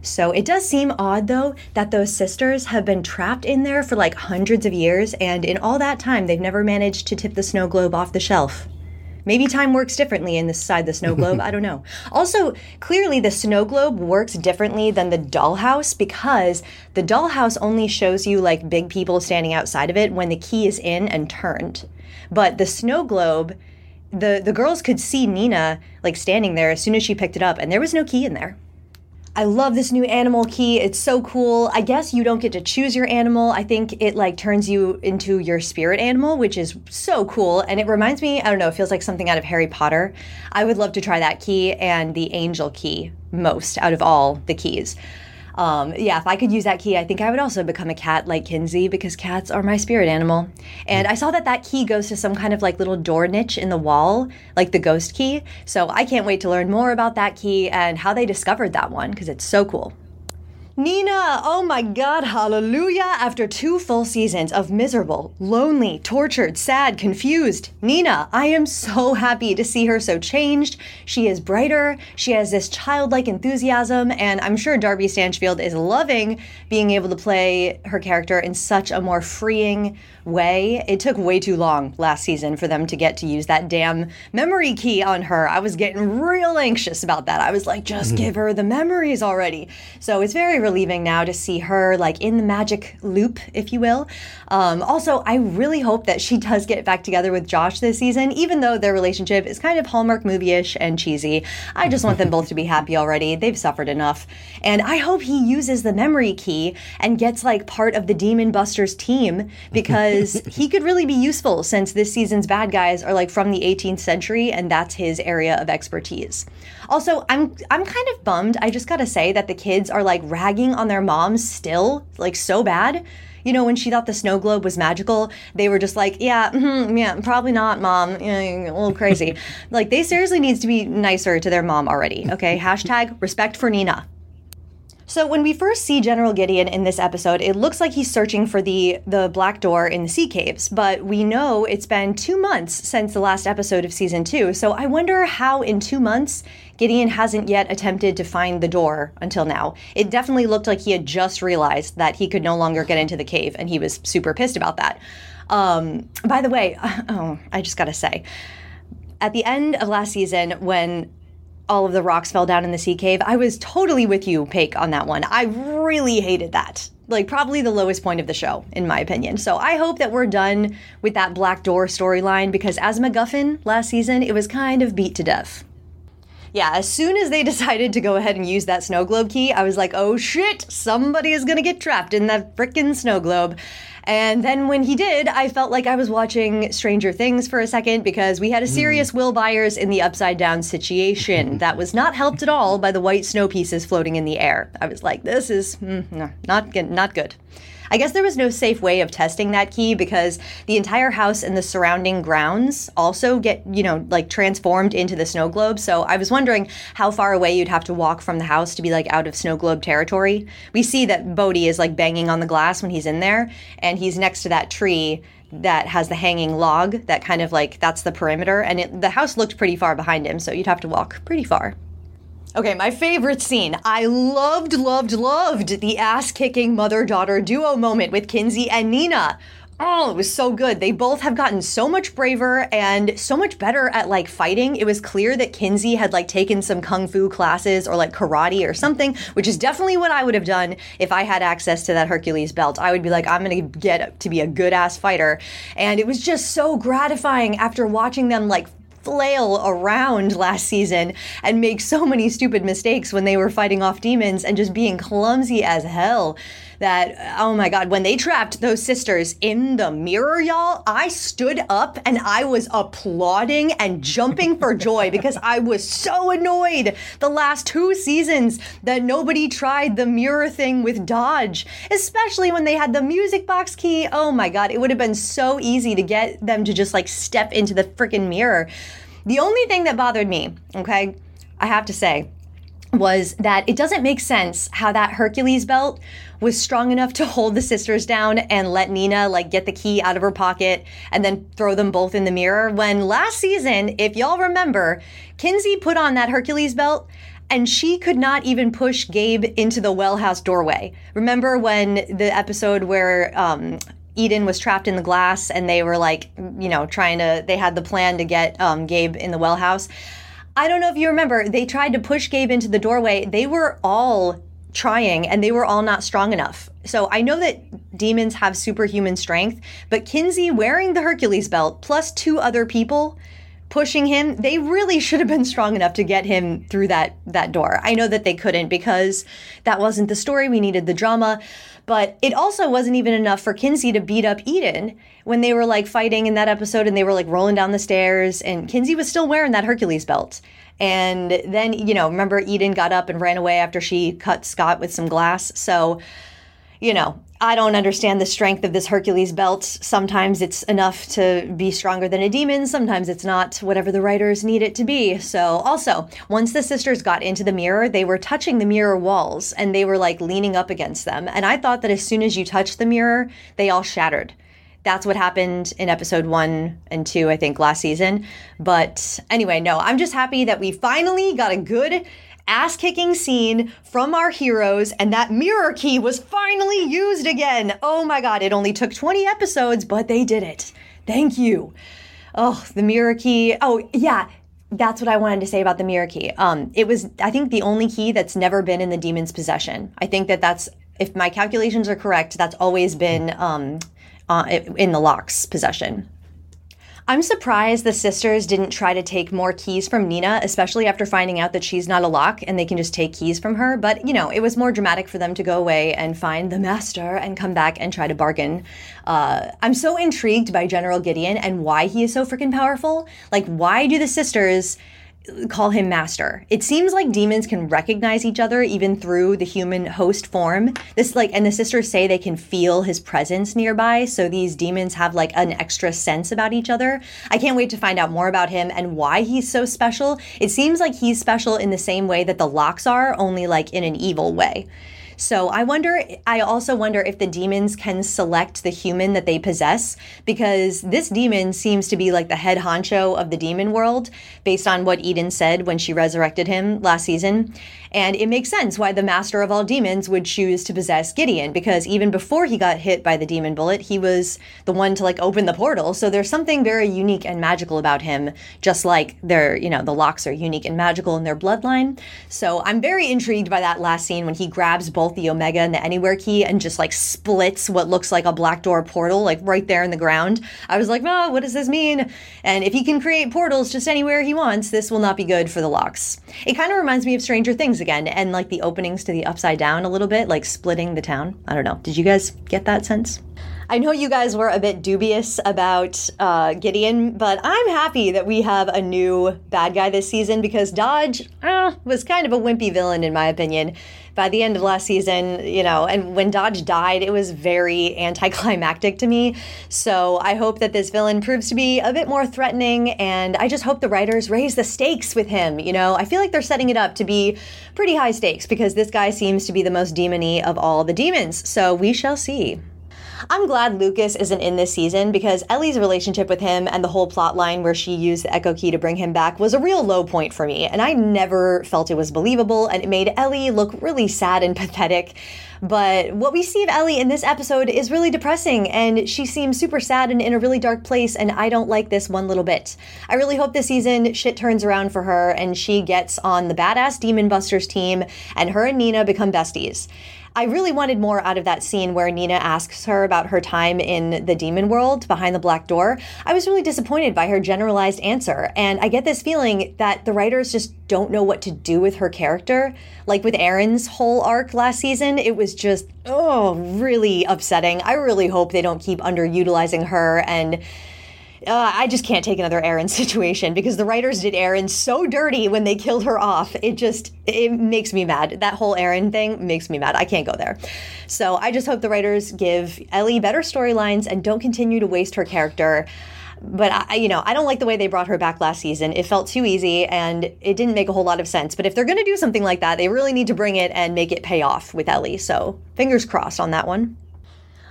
So it does seem odd, though, that those sisters have been trapped in there for like hundreds of years, and in all that time, they've never managed to tip the snow globe off the shelf. Maybe time works differently in this side the snow globe. I don't know. Also, clearly the snow globe works differently than the dollhouse because the dollhouse only shows you like big people standing outside of it when the key is in and turned. But the snow globe, the the girls could see Nina like standing there as soon as she picked it up, and there was no key in there. I love this new animal key. It's so cool. I guess you don't get to choose your animal. I think it like turns you into your spirit animal, which is so cool. And it reminds me, I don't know, it feels like something out of Harry Potter. I would love to try that key and the angel key most out of all the keys. Um, yeah, if I could use that key, I think I would also become a cat like Kinsey because cats are my spirit animal. And I saw that that key goes to some kind of like little door niche in the wall, like the ghost key. So I can't wait to learn more about that key and how they discovered that one because it's so cool. Nina, oh my god, hallelujah. After two full seasons of miserable, lonely, tortured, sad, confused, Nina, I am so happy to see her so changed. She is brighter, she has this childlike enthusiasm, and I'm sure Darby Stanchfield is loving being able to play her character in such a more freeing, way. It took way too long last season for them to get to use that damn memory key on her. I was getting real anxious about that. I was like, just mm-hmm. give her the memories already. So it's very relieving now to see her like in the magic loop, if you will. Um, also, I really hope that she does get back together with Josh this season, even though their relationship is kind of Hallmark movie ish and cheesy. I just want them both to be happy already. They've suffered enough. And I hope he uses the memory key and gets like part of the Demon Busters team because because he could really be useful since this season's bad guys are like from the 18th century and that's his area of expertise. Also, I'm I'm kind of bummed. I just got to say that the kids are like ragging on their moms still, like so bad. You know, when she thought the snow globe was magical, they were just like, "Yeah, mm-hmm, yeah, probably not, mom. A little crazy." like they seriously needs to be nicer to their mom already. Okay, hashtag respect for Nina. So when we first see General Gideon in this episode, it looks like he's searching for the the black door in the sea caves, but we know it's been 2 months since the last episode of season 2. So I wonder how in 2 months Gideon hasn't yet attempted to find the door until now. It definitely looked like he had just realized that he could no longer get into the cave and he was super pissed about that. Um, by the way, oh, I just got to say at the end of last season when all of the rocks fell down in the sea cave. I was totally with you, Paige, on that one. I really hated that. Like, probably the lowest point of the show, in my opinion. So I hope that we're done with that Black Door storyline because as MacGuffin last season, it was kind of beat to death. Yeah, as soon as they decided to go ahead and use that snow globe key, I was like, oh shit, somebody is gonna get trapped in that frickin' snow globe. And then when he did, I felt like I was watching Stranger Things for a second because we had a serious mm. Will Byers in the upside down situation that was not helped at all by the white snow pieces floating in the air. I was like, this is mm, no, not not good. I guess there was no safe way of testing that key because the entire house and the surrounding grounds also get, you know, like transformed into the snow globe. So I was wondering how far away you'd have to walk from the house to be like out of snow globe territory. We see that Bode is like banging on the glass when he's in there, and he's next to that tree that has the hanging log that kind of like that's the perimeter and it, the house looked pretty far behind him so you'd have to walk pretty far Okay, my favorite scene. I loved, loved, loved the ass kicking mother daughter duo moment with Kinsey and Nina. Oh, it was so good. They both have gotten so much braver and so much better at like fighting. It was clear that Kinsey had like taken some kung fu classes or like karate or something, which is definitely what I would have done if I had access to that Hercules belt. I would be like, I'm going to get to be a good ass fighter. And it was just so gratifying after watching them like flail around last season and make so many stupid mistakes when they were fighting off demons and just being clumsy as hell that oh my god when they trapped those sisters in the mirror y'all i stood up and i was applauding and jumping for joy because i was so annoyed the last two seasons that nobody tried the mirror thing with dodge especially when they had the music box key. Oh my god it would have been so easy to get them to just like step into the freaking mirror. The only thing that bothered me okay i have to say was that it doesn't make sense how that Hercules belt was strong enough to hold the sisters down and let Nina like get the key out of her pocket and then throw them both in the mirror. When last season, if y'all remember, Kinsey put on that Hercules belt and she could not even push Gabe into the well house doorway. Remember when the episode where um, Eden was trapped in the glass and they were like, you know, trying to, they had the plan to get um, Gabe in the well house. I don't know if you remember, they tried to push Gabe into the doorway. They were all trying and they were all not strong enough. So I know that demons have superhuman strength, but Kinsey wearing the Hercules belt plus two other people pushing him, they really should have been strong enough to get him through that that door. I know that they couldn't because that wasn't the story. We needed the drama. But it also wasn't even enough for Kinsey to beat up Eden when they were like fighting in that episode and they were like rolling down the stairs and Kinsey was still wearing that Hercules belt. And then, you know, remember Eden got up and ran away after she cut Scott with some glass. So, you know, I don't understand the strength of this Hercules belt. Sometimes it's enough to be stronger than a demon, sometimes it's not, whatever the writers need it to be. So, also, once the sisters got into the mirror, they were touching the mirror walls and they were like leaning up against them. And I thought that as soon as you touched the mirror, they all shattered that's what happened in episode one and two, I think, last season. But anyway, no, I'm just happy that we finally got a good ass kicking scene from our heroes, and that mirror key was finally used again. Oh my god, it only took 20 episodes, but they did it. Thank you. Oh, the mirror key. Oh, yeah. That's what I wanted to say about the mirror key. Um, it was, I think, the only key that's never been in the demon's possession. I think that that's, if my calculations are correct, that's always been um, uh, in the Locke's possession. I'm surprised the sisters didn't try to take more keys from Nina, especially after finding out that she's not a lock and they can just take keys from her. But, you know, it was more dramatic for them to go away and find the master and come back and try to bargain. Uh, I'm so intrigued by General Gideon and why he is so freaking powerful. Like, why do the sisters call him master. It seems like demons can recognize each other even through the human host form. This like and the sisters say they can feel his presence nearby, so these demons have like an extra sense about each other. I can't wait to find out more about him and why he's so special. It seems like he's special in the same way that the Lockes are, only like in an evil way. So I wonder, I also wonder if the demons can select the human that they possess, because this demon seems to be like the head honcho of the demon world, based on what Eden said when she resurrected him last season. And it makes sense why the master of all demons would choose to possess Gideon, because even before he got hit by the demon bullet, he was the one to like open the portal. So there's something very unique and magical about him, just like their, you know, the Lockes are unique and magical in their bloodline. So I'm very intrigued by that last scene when he grabs both the Omega and the Anywhere key and just like splits what looks like a black door portal, like right there in the ground. I was like, oh, what does this mean? And if he can create portals just anywhere he wants, this will not be good for the Lockes. It kind of reminds me of Stranger Things again and like the openings to the upside down a little bit, like splitting the town. I don't know. Did you guys get that sense? I know you guys were a bit dubious about uh, Gideon, but I'm happy that we have a new bad guy this season because Dodge uh, was kind of a wimpy villain, in my opinion. By the end of last season, you know, and when Dodge died, it was very anticlimactic to me. So I hope that this villain proves to be a bit more threatening, and I just hope the writers raise the stakes with him. You know, I feel like they're setting it up to be pretty high stakes because this guy seems to be the most demony of all the demons. So we shall see. I'm glad Lucas isn't in this season because Ellie's relationship with him and the whole plot line where she used the Echo Key to bring him back was a real low point for me, and I never felt it was believable, and it made Ellie look really sad and pathetic. But what we see of Ellie in this episode is really depressing, and she seems super sad and in a really dark place, and I don't like this one little bit. I really hope this season shit turns around for her and she gets on the badass Demon Busters team, and her and Nina become besties. I really wanted more out of that scene where Nina asks her about her time in the demon world behind the black door. I was really disappointed by her generalized answer, and I get this feeling that the writers just don't know what to do with her character. Like with Erin's whole arc last season, it was just, oh, really upsetting. I really hope they don't keep underutilizing her and uh, I just can't take another Erin situation because the writers did Erin so dirty when they killed her off. It just it makes me mad. That whole Erin thing makes me mad. I can't go there. So I just hope the writers give Ellie better storylines and don't continue to waste her character. But I, you know, I don't like the way they brought her back last season. It felt too easy and it didn't make a whole lot of sense. But if they're going to do something like that, they really need to bring it and make it pay off with Ellie. So fingers crossed on that one.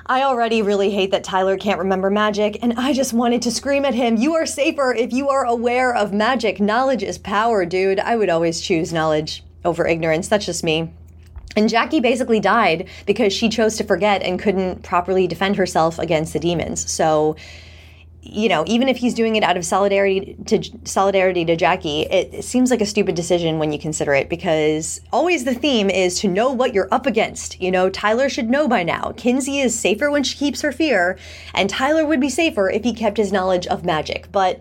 I already really hate that Tyler can't remember magic, and I just wanted to scream at him, You are safer if you are aware of magic. Knowledge is power, dude. I would always choose knowledge over ignorance. That's just me. And Jackie basically died because she chose to forget and couldn't properly defend herself against the demons. So you know, even if he's doing it out of solidarity to solidarity to Jackie, it, seems like a stupid decision when you consider it because always the theme is to know what you're up against. You know, Tyler should know by now. Kinsey is safer when she keeps her fear, and Tyler would be safer if he kept his knowledge of magic. But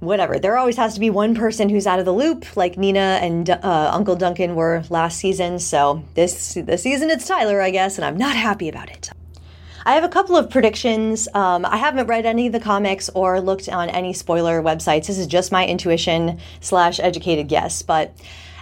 whatever, there always has to be one person who's out of the loop, like Nina and uh, Uncle Duncan were last season. So this this season it's Tyler, I guess, and I'm not happy about it. I have a couple of predictions. Um, I haven't read any of the comics or looked on any spoiler websites. This is just my intuition slash educated guess, but.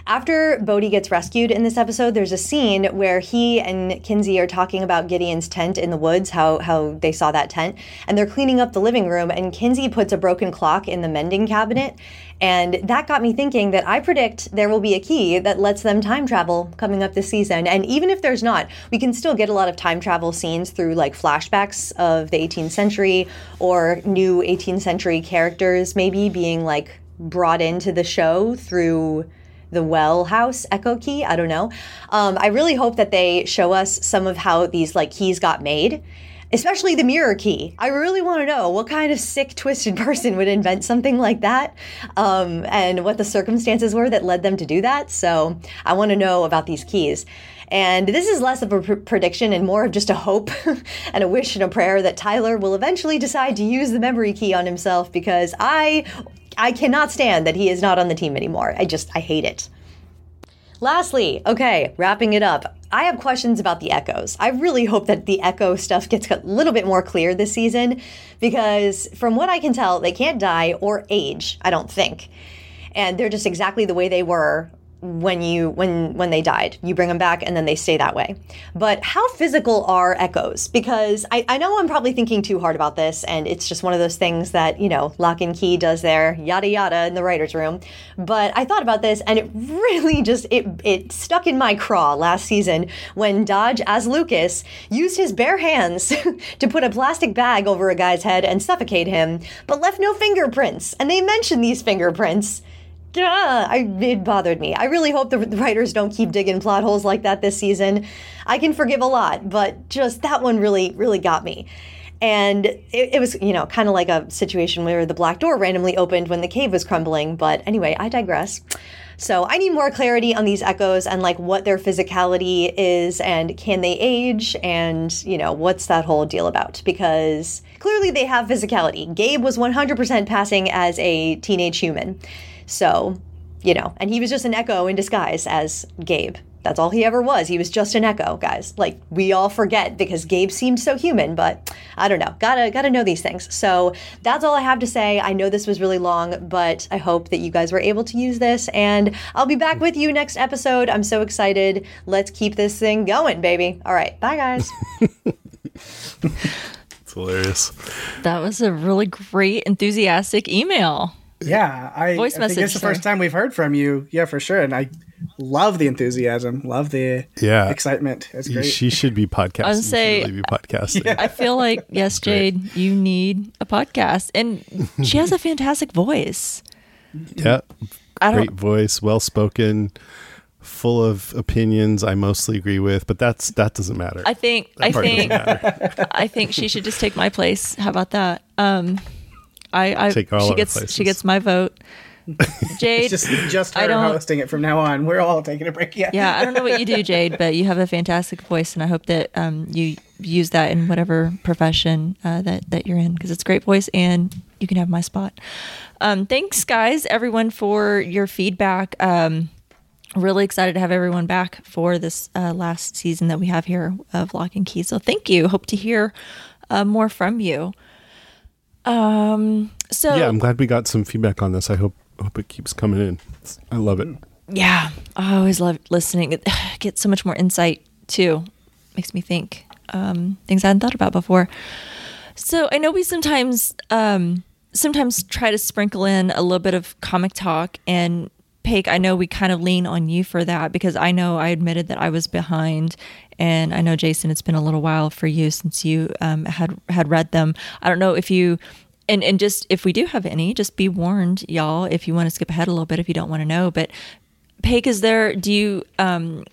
After Bode gets rescued in this episode, there's a scene where he and Kinsey are talking about Gideon's tent in the woods, how how they saw that tent, and they're cleaning up the living room. And Kinsey puts a broken clock in the mending cabinet, and that got me thinking that I predict there will be a key that lets them time travel coming up this season. And even if there's not, we can still get a lot of time travel scenes through like flashbacks of the 18th century or new 18th century characters maybe being like brought into the show through the well house echo key i don't know um, i really hope that they show us some of how these like keys got made especially the mirror key. I really want to know what kind of sick, twisted person would invent something like that um, and what the circumstances were that led them to do that. So I want to know about these keys. And this is less of a pr- prediction and more of just a hope and a wish and a prayer that Tyler will eventually decide to use the memory key on himself because I I cannot stand that he is not on the team anymore. I just I hate it. Lastly, okay, wrapping it up. I have questions about the echoes. I really hope that the echo stuff gets a little bit more clear this season because, from what I can tell, they can't die or age, I don't think. And they're just exactly the way they were when you when when they died. You bring them back and then they stay that way. But how physical are echoes? Because I, I know i'm probably thinking too hard about this and it's just one of those things that you know Locke and Key does there yada yada in the writers room. But i thought about this and it really just it it stuck in my craw last season when dodge as lucas used his bare hands to put a plastic bag over a guy's head and suffocate him but left no fingerprints. And they mentioned these fingerprints Duh, I, it bothered me. I really hope the, writers don't keep digging plot holes like that this season. I can forgive a lot, but just that one really, really got me. And it, it was, you know, kind of like a situation where the black door randomly opened when the cave was crumbling. But anyway, I digress. So I need more clarity on these echoes and like what their physicality is and can they age and, you know, what's that whole deal about? Because clearly they have physicality. Gabe was 100% passing as a teenage human. So, you know, and he was just an echo in disguise as Gabe. That's all he ever was. He was just an echo, guys. Like we all forget because Gabe seemed so human, but I don't know. Gotta gotta know these things. So that's all I have to say. I know this was really long, but I hope that you guys were able to use this. And I'll be back with you next episode. I'm so excited. Let's keep this thing going, baby. All right, bye guys. it's hilarious. That was a really great, enthusiastic email. Yeah, I, voice I message. think it's the first time we've heard from you. Yeah, for sure. And I love the enthusiasm, love the yeah excitement. It's great. She should be podcasting. I was say, really be podcasting. Yeah. I feel like yes, Jade, you need a podcast, and she has a fantastic voice. Yeah, great voice, well spoken full of opinions I mostly agree with, but that's that doesn't matter. I think that I think I think she should just take my place. How about that? Um I, I take all she gets places. she gets my vote. Jade, just just her hosting it from now on. We're all taking a break. Yeah, yeah. I don't know what you do, Jade, but you have a fantastic voice, and I hope that um, you use that in whatever profession uh, that that you're in because it's a great voice, and you can have my spot. Um, thanks, guys, everyone, for your feedback. Um, really excited to have everyone back for this uh, last season that we have here of Locke and Key. So thank you. Hope to hear uh, more from you. Um. So yeah, I'm glad we got some feedback on this. I hope hope it keeps coming in. I love it. Yeah, I always love listening. It gets so much more insight too. Makes me think um, things I hadn't thought about before. So I know we sometimes um, sometimes try to sprinkle in a little bit of comic talk and Paige, I know we kind of lean on you for that because I know I admitted that I was behind, and I know Jason, it's been a little while for you since you um, had had read them. I don't know if you, and and just if we do have any, just be warned, y'all. If you want to skip ahead a little bit, if you don't want to know, but Paige, is there? Do you um,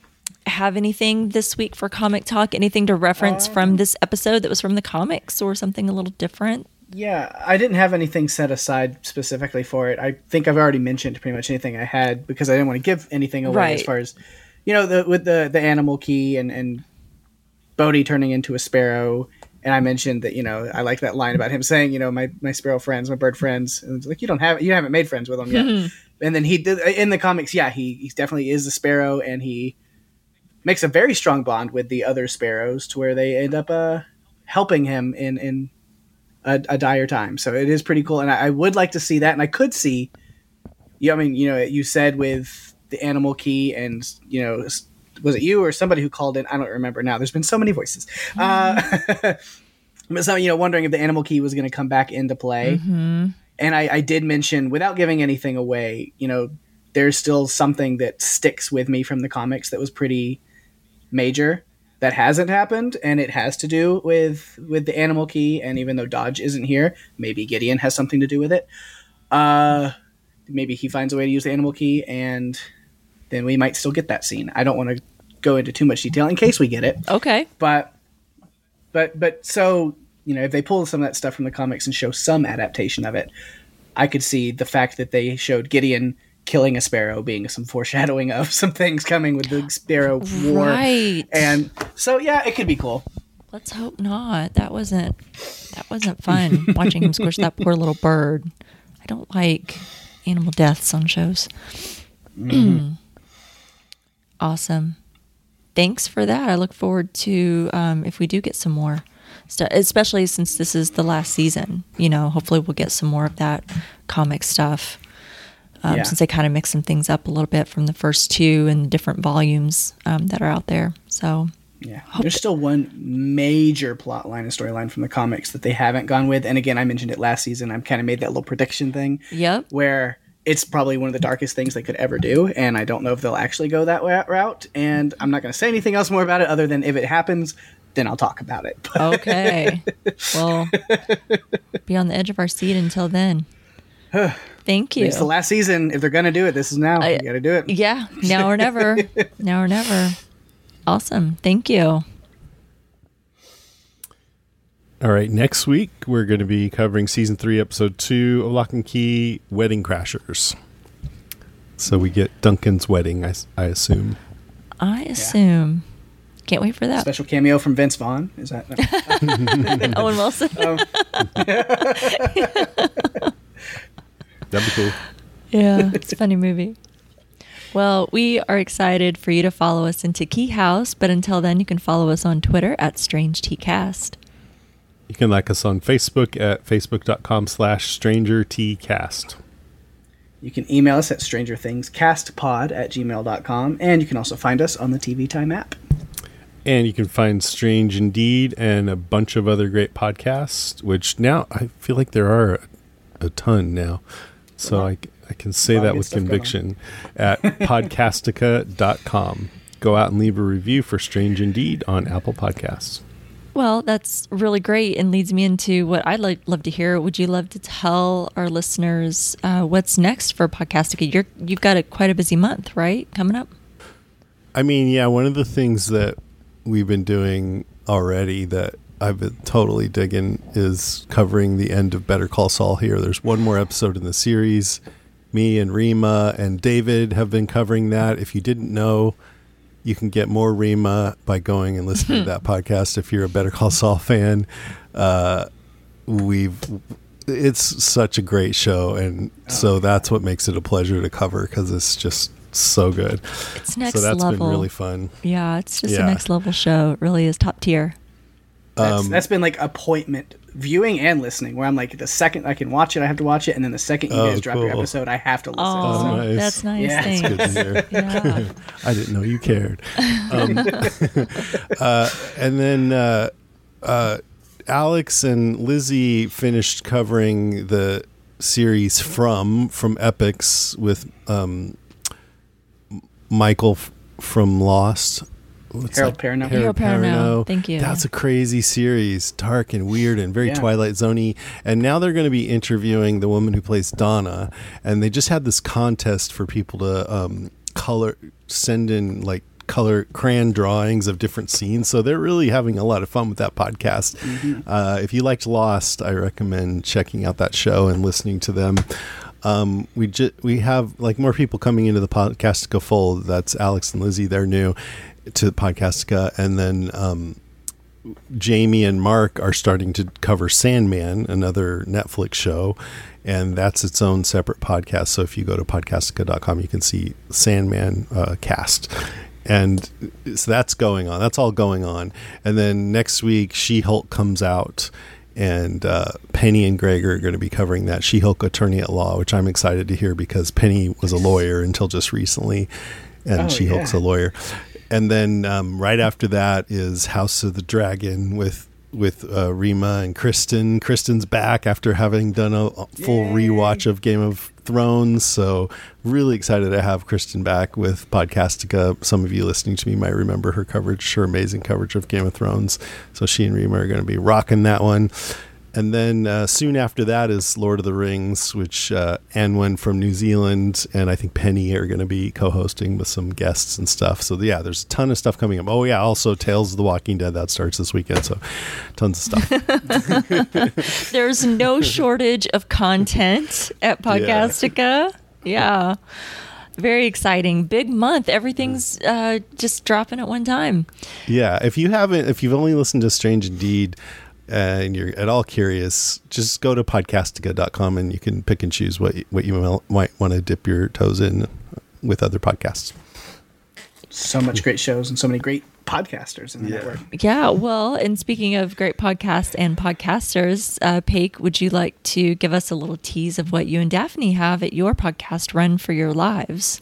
have anything this week for comic talk? Anything to reference um, from this episode that was from the comics, or something a little different? Yeah, I didn't have anything set aside specifically for it. I think I've already mentioned pretty much anything I had because I didn't want to give anything away right. as far as you know the with the the animal key and and Bode turning into a sparrow. And I mentioned that you know I like that line about him saying you know my my sparrow friends, my bird friends, and it's like you don't have you haven't made friends with them yet. and then he did in the comics, yeah, he he definitely is a sparrow, and he makes a very strong bond with the other sparrows to where they end up uh helping him in in a, a dire time. So it is pretty cool, and I, I, would like to see that. And I could see, yeah, I mean, you know, you said with the animal key, and you know, was it you or somebody who called in? I don't remember now. There's been so many voices. Mm-hmm. Uh, but some, you know, wondering if the animal key was going to come back into play. Mm-hmm. And I, I did mention, without giving anything away, you know, there's still something that sticks with me from the comics that was pretty major that hasn't happened and it has to do with with the animal key and even though dodge isn't here maybe gideon has something to do with it uh maybe he finds a way to use the animal key and then we might still get that scene i don't want to go into too much detail in case we get it okay but but but so you know if they pull some of that stuff from the comics and show some adaptation of it i could see the fact that they showed gideon killing a sparrow being some foreshadowing of some things coming with the sparrow war. Right. And so yeah, it could be cool. Let's hope not. That wasn't that wasn't fun watching him squish that poor little bird. I don't like animal deaths on shows. Mm-hmm. Awesome. Thanks for that. I look forward to um, if we do get some more stuff, especially since this is the last season. You know, hopefully we'll get some more of that comic stuff um, yeah. since they kind of mix some things up a little bit from the first two and different volumes um, that are out there. So yeah, there's still one major plot line and storyline from the comics that they haven't gone with. And again, I mentioned it last season. I kind of made that little prediction thing. Yep. Where it's probably one of the darkest things they could ever do, and I don't know if they'll actually go that route. And I'm not going to say anything else more about it other than if it happens, then I'll talk about it. okay. Well, be on the edge of our seat until then. Thank you. It's the last season. If they're gonna do it, this is now. I, you got to do it. Yeah, now or never. now or never. Awesome. Thank you. All right. Next week we're going to be covering season three, episode two of Locke and Key: Wedding Crashers. So we get Duncan's wedding. I, I assume. I assume. Yeah. Can't wait for that. Special cameo from Vince Vaughn. Is that no? Owen Wilson? Um, That'd be cool. Yeah, it's a funny movie. Well, we are excited for you to follow us into Key House, but until then, you can follow us on Twitter at Strange Cast. You can like us on Facebook at facebook.com slash stranger cast. You can email us at strangerthingscastpod at gmail.com, and you can also find us on the TV Time app. And you can find Strange Indeed and a bunch of other great podcasts, which now I feel like there are a ton now. So I, I can say that with conviction at podcastica.com. Go out and leave a review for Strange Indeed on Apple Podcasts. Well, that's really great and leads me into what I'd like, love to hear. Would you love to tell our listeners uh, what's next for Podcastica? You're, you've got a, quite a busy month, right? Coming up? I mean, yeah, one of the things that we've been doing already that I've been totally digging is covering the end of Better Call Saul here. There's one more episode in the series. Me and Rima and David have been covering that. If you didn't know, you can get more Rima by going and listening to that podcast if you're a Better Call Saul fan. Uh, we've it's such a great show and so that's what makes it a pleasure to cover because it's just so good. It's next level. so that's level. been really fun. Yeah, it's just yeah. a next level show. It really is top tier. That's, um, that's been like appointment viewing and listening where I'm like the second I can watch it, I have to watch it, and then the second you oh, guys drop your episode, I have to listen. Oh, so, nice. that's nice. Yeah. That's good to hear. yeah. I didn't know you cared. Um, uh, and then uh, uh, Alex and Lizzie finished covering the series from from Epix with um, Michael f- from Lost what's Harold that? Perrineau. Harold, Perrineau. Thank you. That's a crazy series, dark and weird and very yeah. Twilight Zoney. And now they're going to be interviewing the woman who plays Donna, and they just had this contest for people to um, color, send in like color crayon drawings of different scenes. So they're really having a lot of fun with that podcast. Mm-hmm. Uh, if you liked Lost, I recommend checking out that show and listening to them. Um, we just we have like more people coming into the podcast to go full. That's Alex and Lizzie. They're new, to Podcastica, and then um, Jamie and Mark are starting to cover Sandman, another Netflix show, and that's its own separate podcast. So if you go to podcastica.com, you can see Sandman uh, cast. And so that's going on. That's all going on. And then next week, She Hulk comes out, and uh, Penny and Greg are going to be covering that She Hulk Attorney at Law, which I'm excited to hear because Penny was a lawyer until just recently, and oh, She Hulk's yeah. a lawyer and then um, right after that is House of the Dragon with with uh, Rima and Kristen. Kristen's back after having done a full Yay. rewatch of Game of Thrones. So really excited to have Kristen back with Podcastica. Some of you listening to me might remember her coverage, her amazing coverage of Game of Thrones. So she and Rima are going to be rocking that one. And then uh, soon after that is Lord of the Rings, which uh, Anwen from New Zealand and I think Penny are going to be co-hosting with some guests and stuff. So yeah, there's a ton of stuff coming up. Oh yeah, also Tales of the Walking Dead that starts this weekend. So tons of stuff. there's no shortage of content at Podcastica. Yeah. yeah. Very exciting. Big month. Everything's uh, just dropping at one time. Yeah. If you haven't, if you've only listened to Strange Indeed, and you're at all curious, just go to podcastica.com and you can pick and choose what what you might want to dip your toes in with other podcasts. So much great shows and so many great podcasters in the yeah. network. Yeah, well, and speaking of great podcasts and podcasters, uh, Paige, would you like to give us a little tease of what you and Daphne have at your podcast, Run for Your Lives?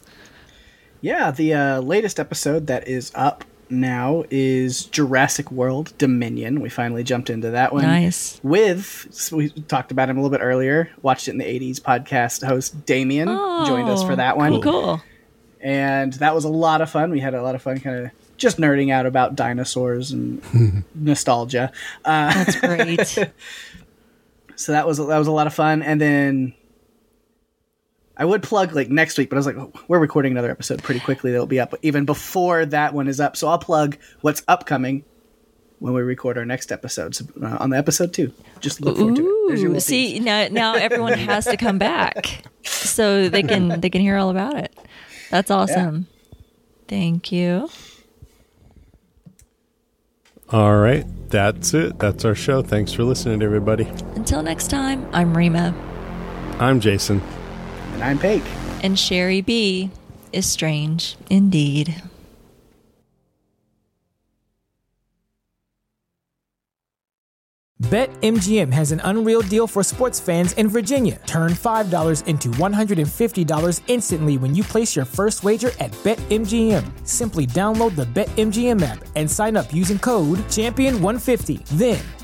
Yeah, the uh, latest episode that is up now is Jurassic World Dominion. We finally jumped into that one. Nice. With, we talked about him a little bit earlier, watched it in the 80s podcast host Damien oh, joined us for that one. Cool. cool. And that was a lot of fun. We had a lot of fun kind of just nerding out about dinosaurs and nostalgia. Uh, That's great. so that was that was a lot of fun. And then I would plug like next week, but I was like, oh, we're recording another episode pretty quickly that'll be up even before that one is up. So I'll plug what's upcoming when we record our next episode so, uh, on the episode two. Just look forward Ooh, to it. See now, now everyone has to come back so they can they can hear all about it. That's awesome. Yeah. Thank you. All right, that's it. That's our show. Thanks for listening, everybody. Until next time, I'm Rima. I'm Jason. And I'm Paige. And Sherry B is strange indeed. BetMGM has an unreal deal for sports fans in Virginia. Turn $5 into $150 instantly when you place your first wager at BetMGM. Simply download the BetMGM app and sign up using code Champion150. Then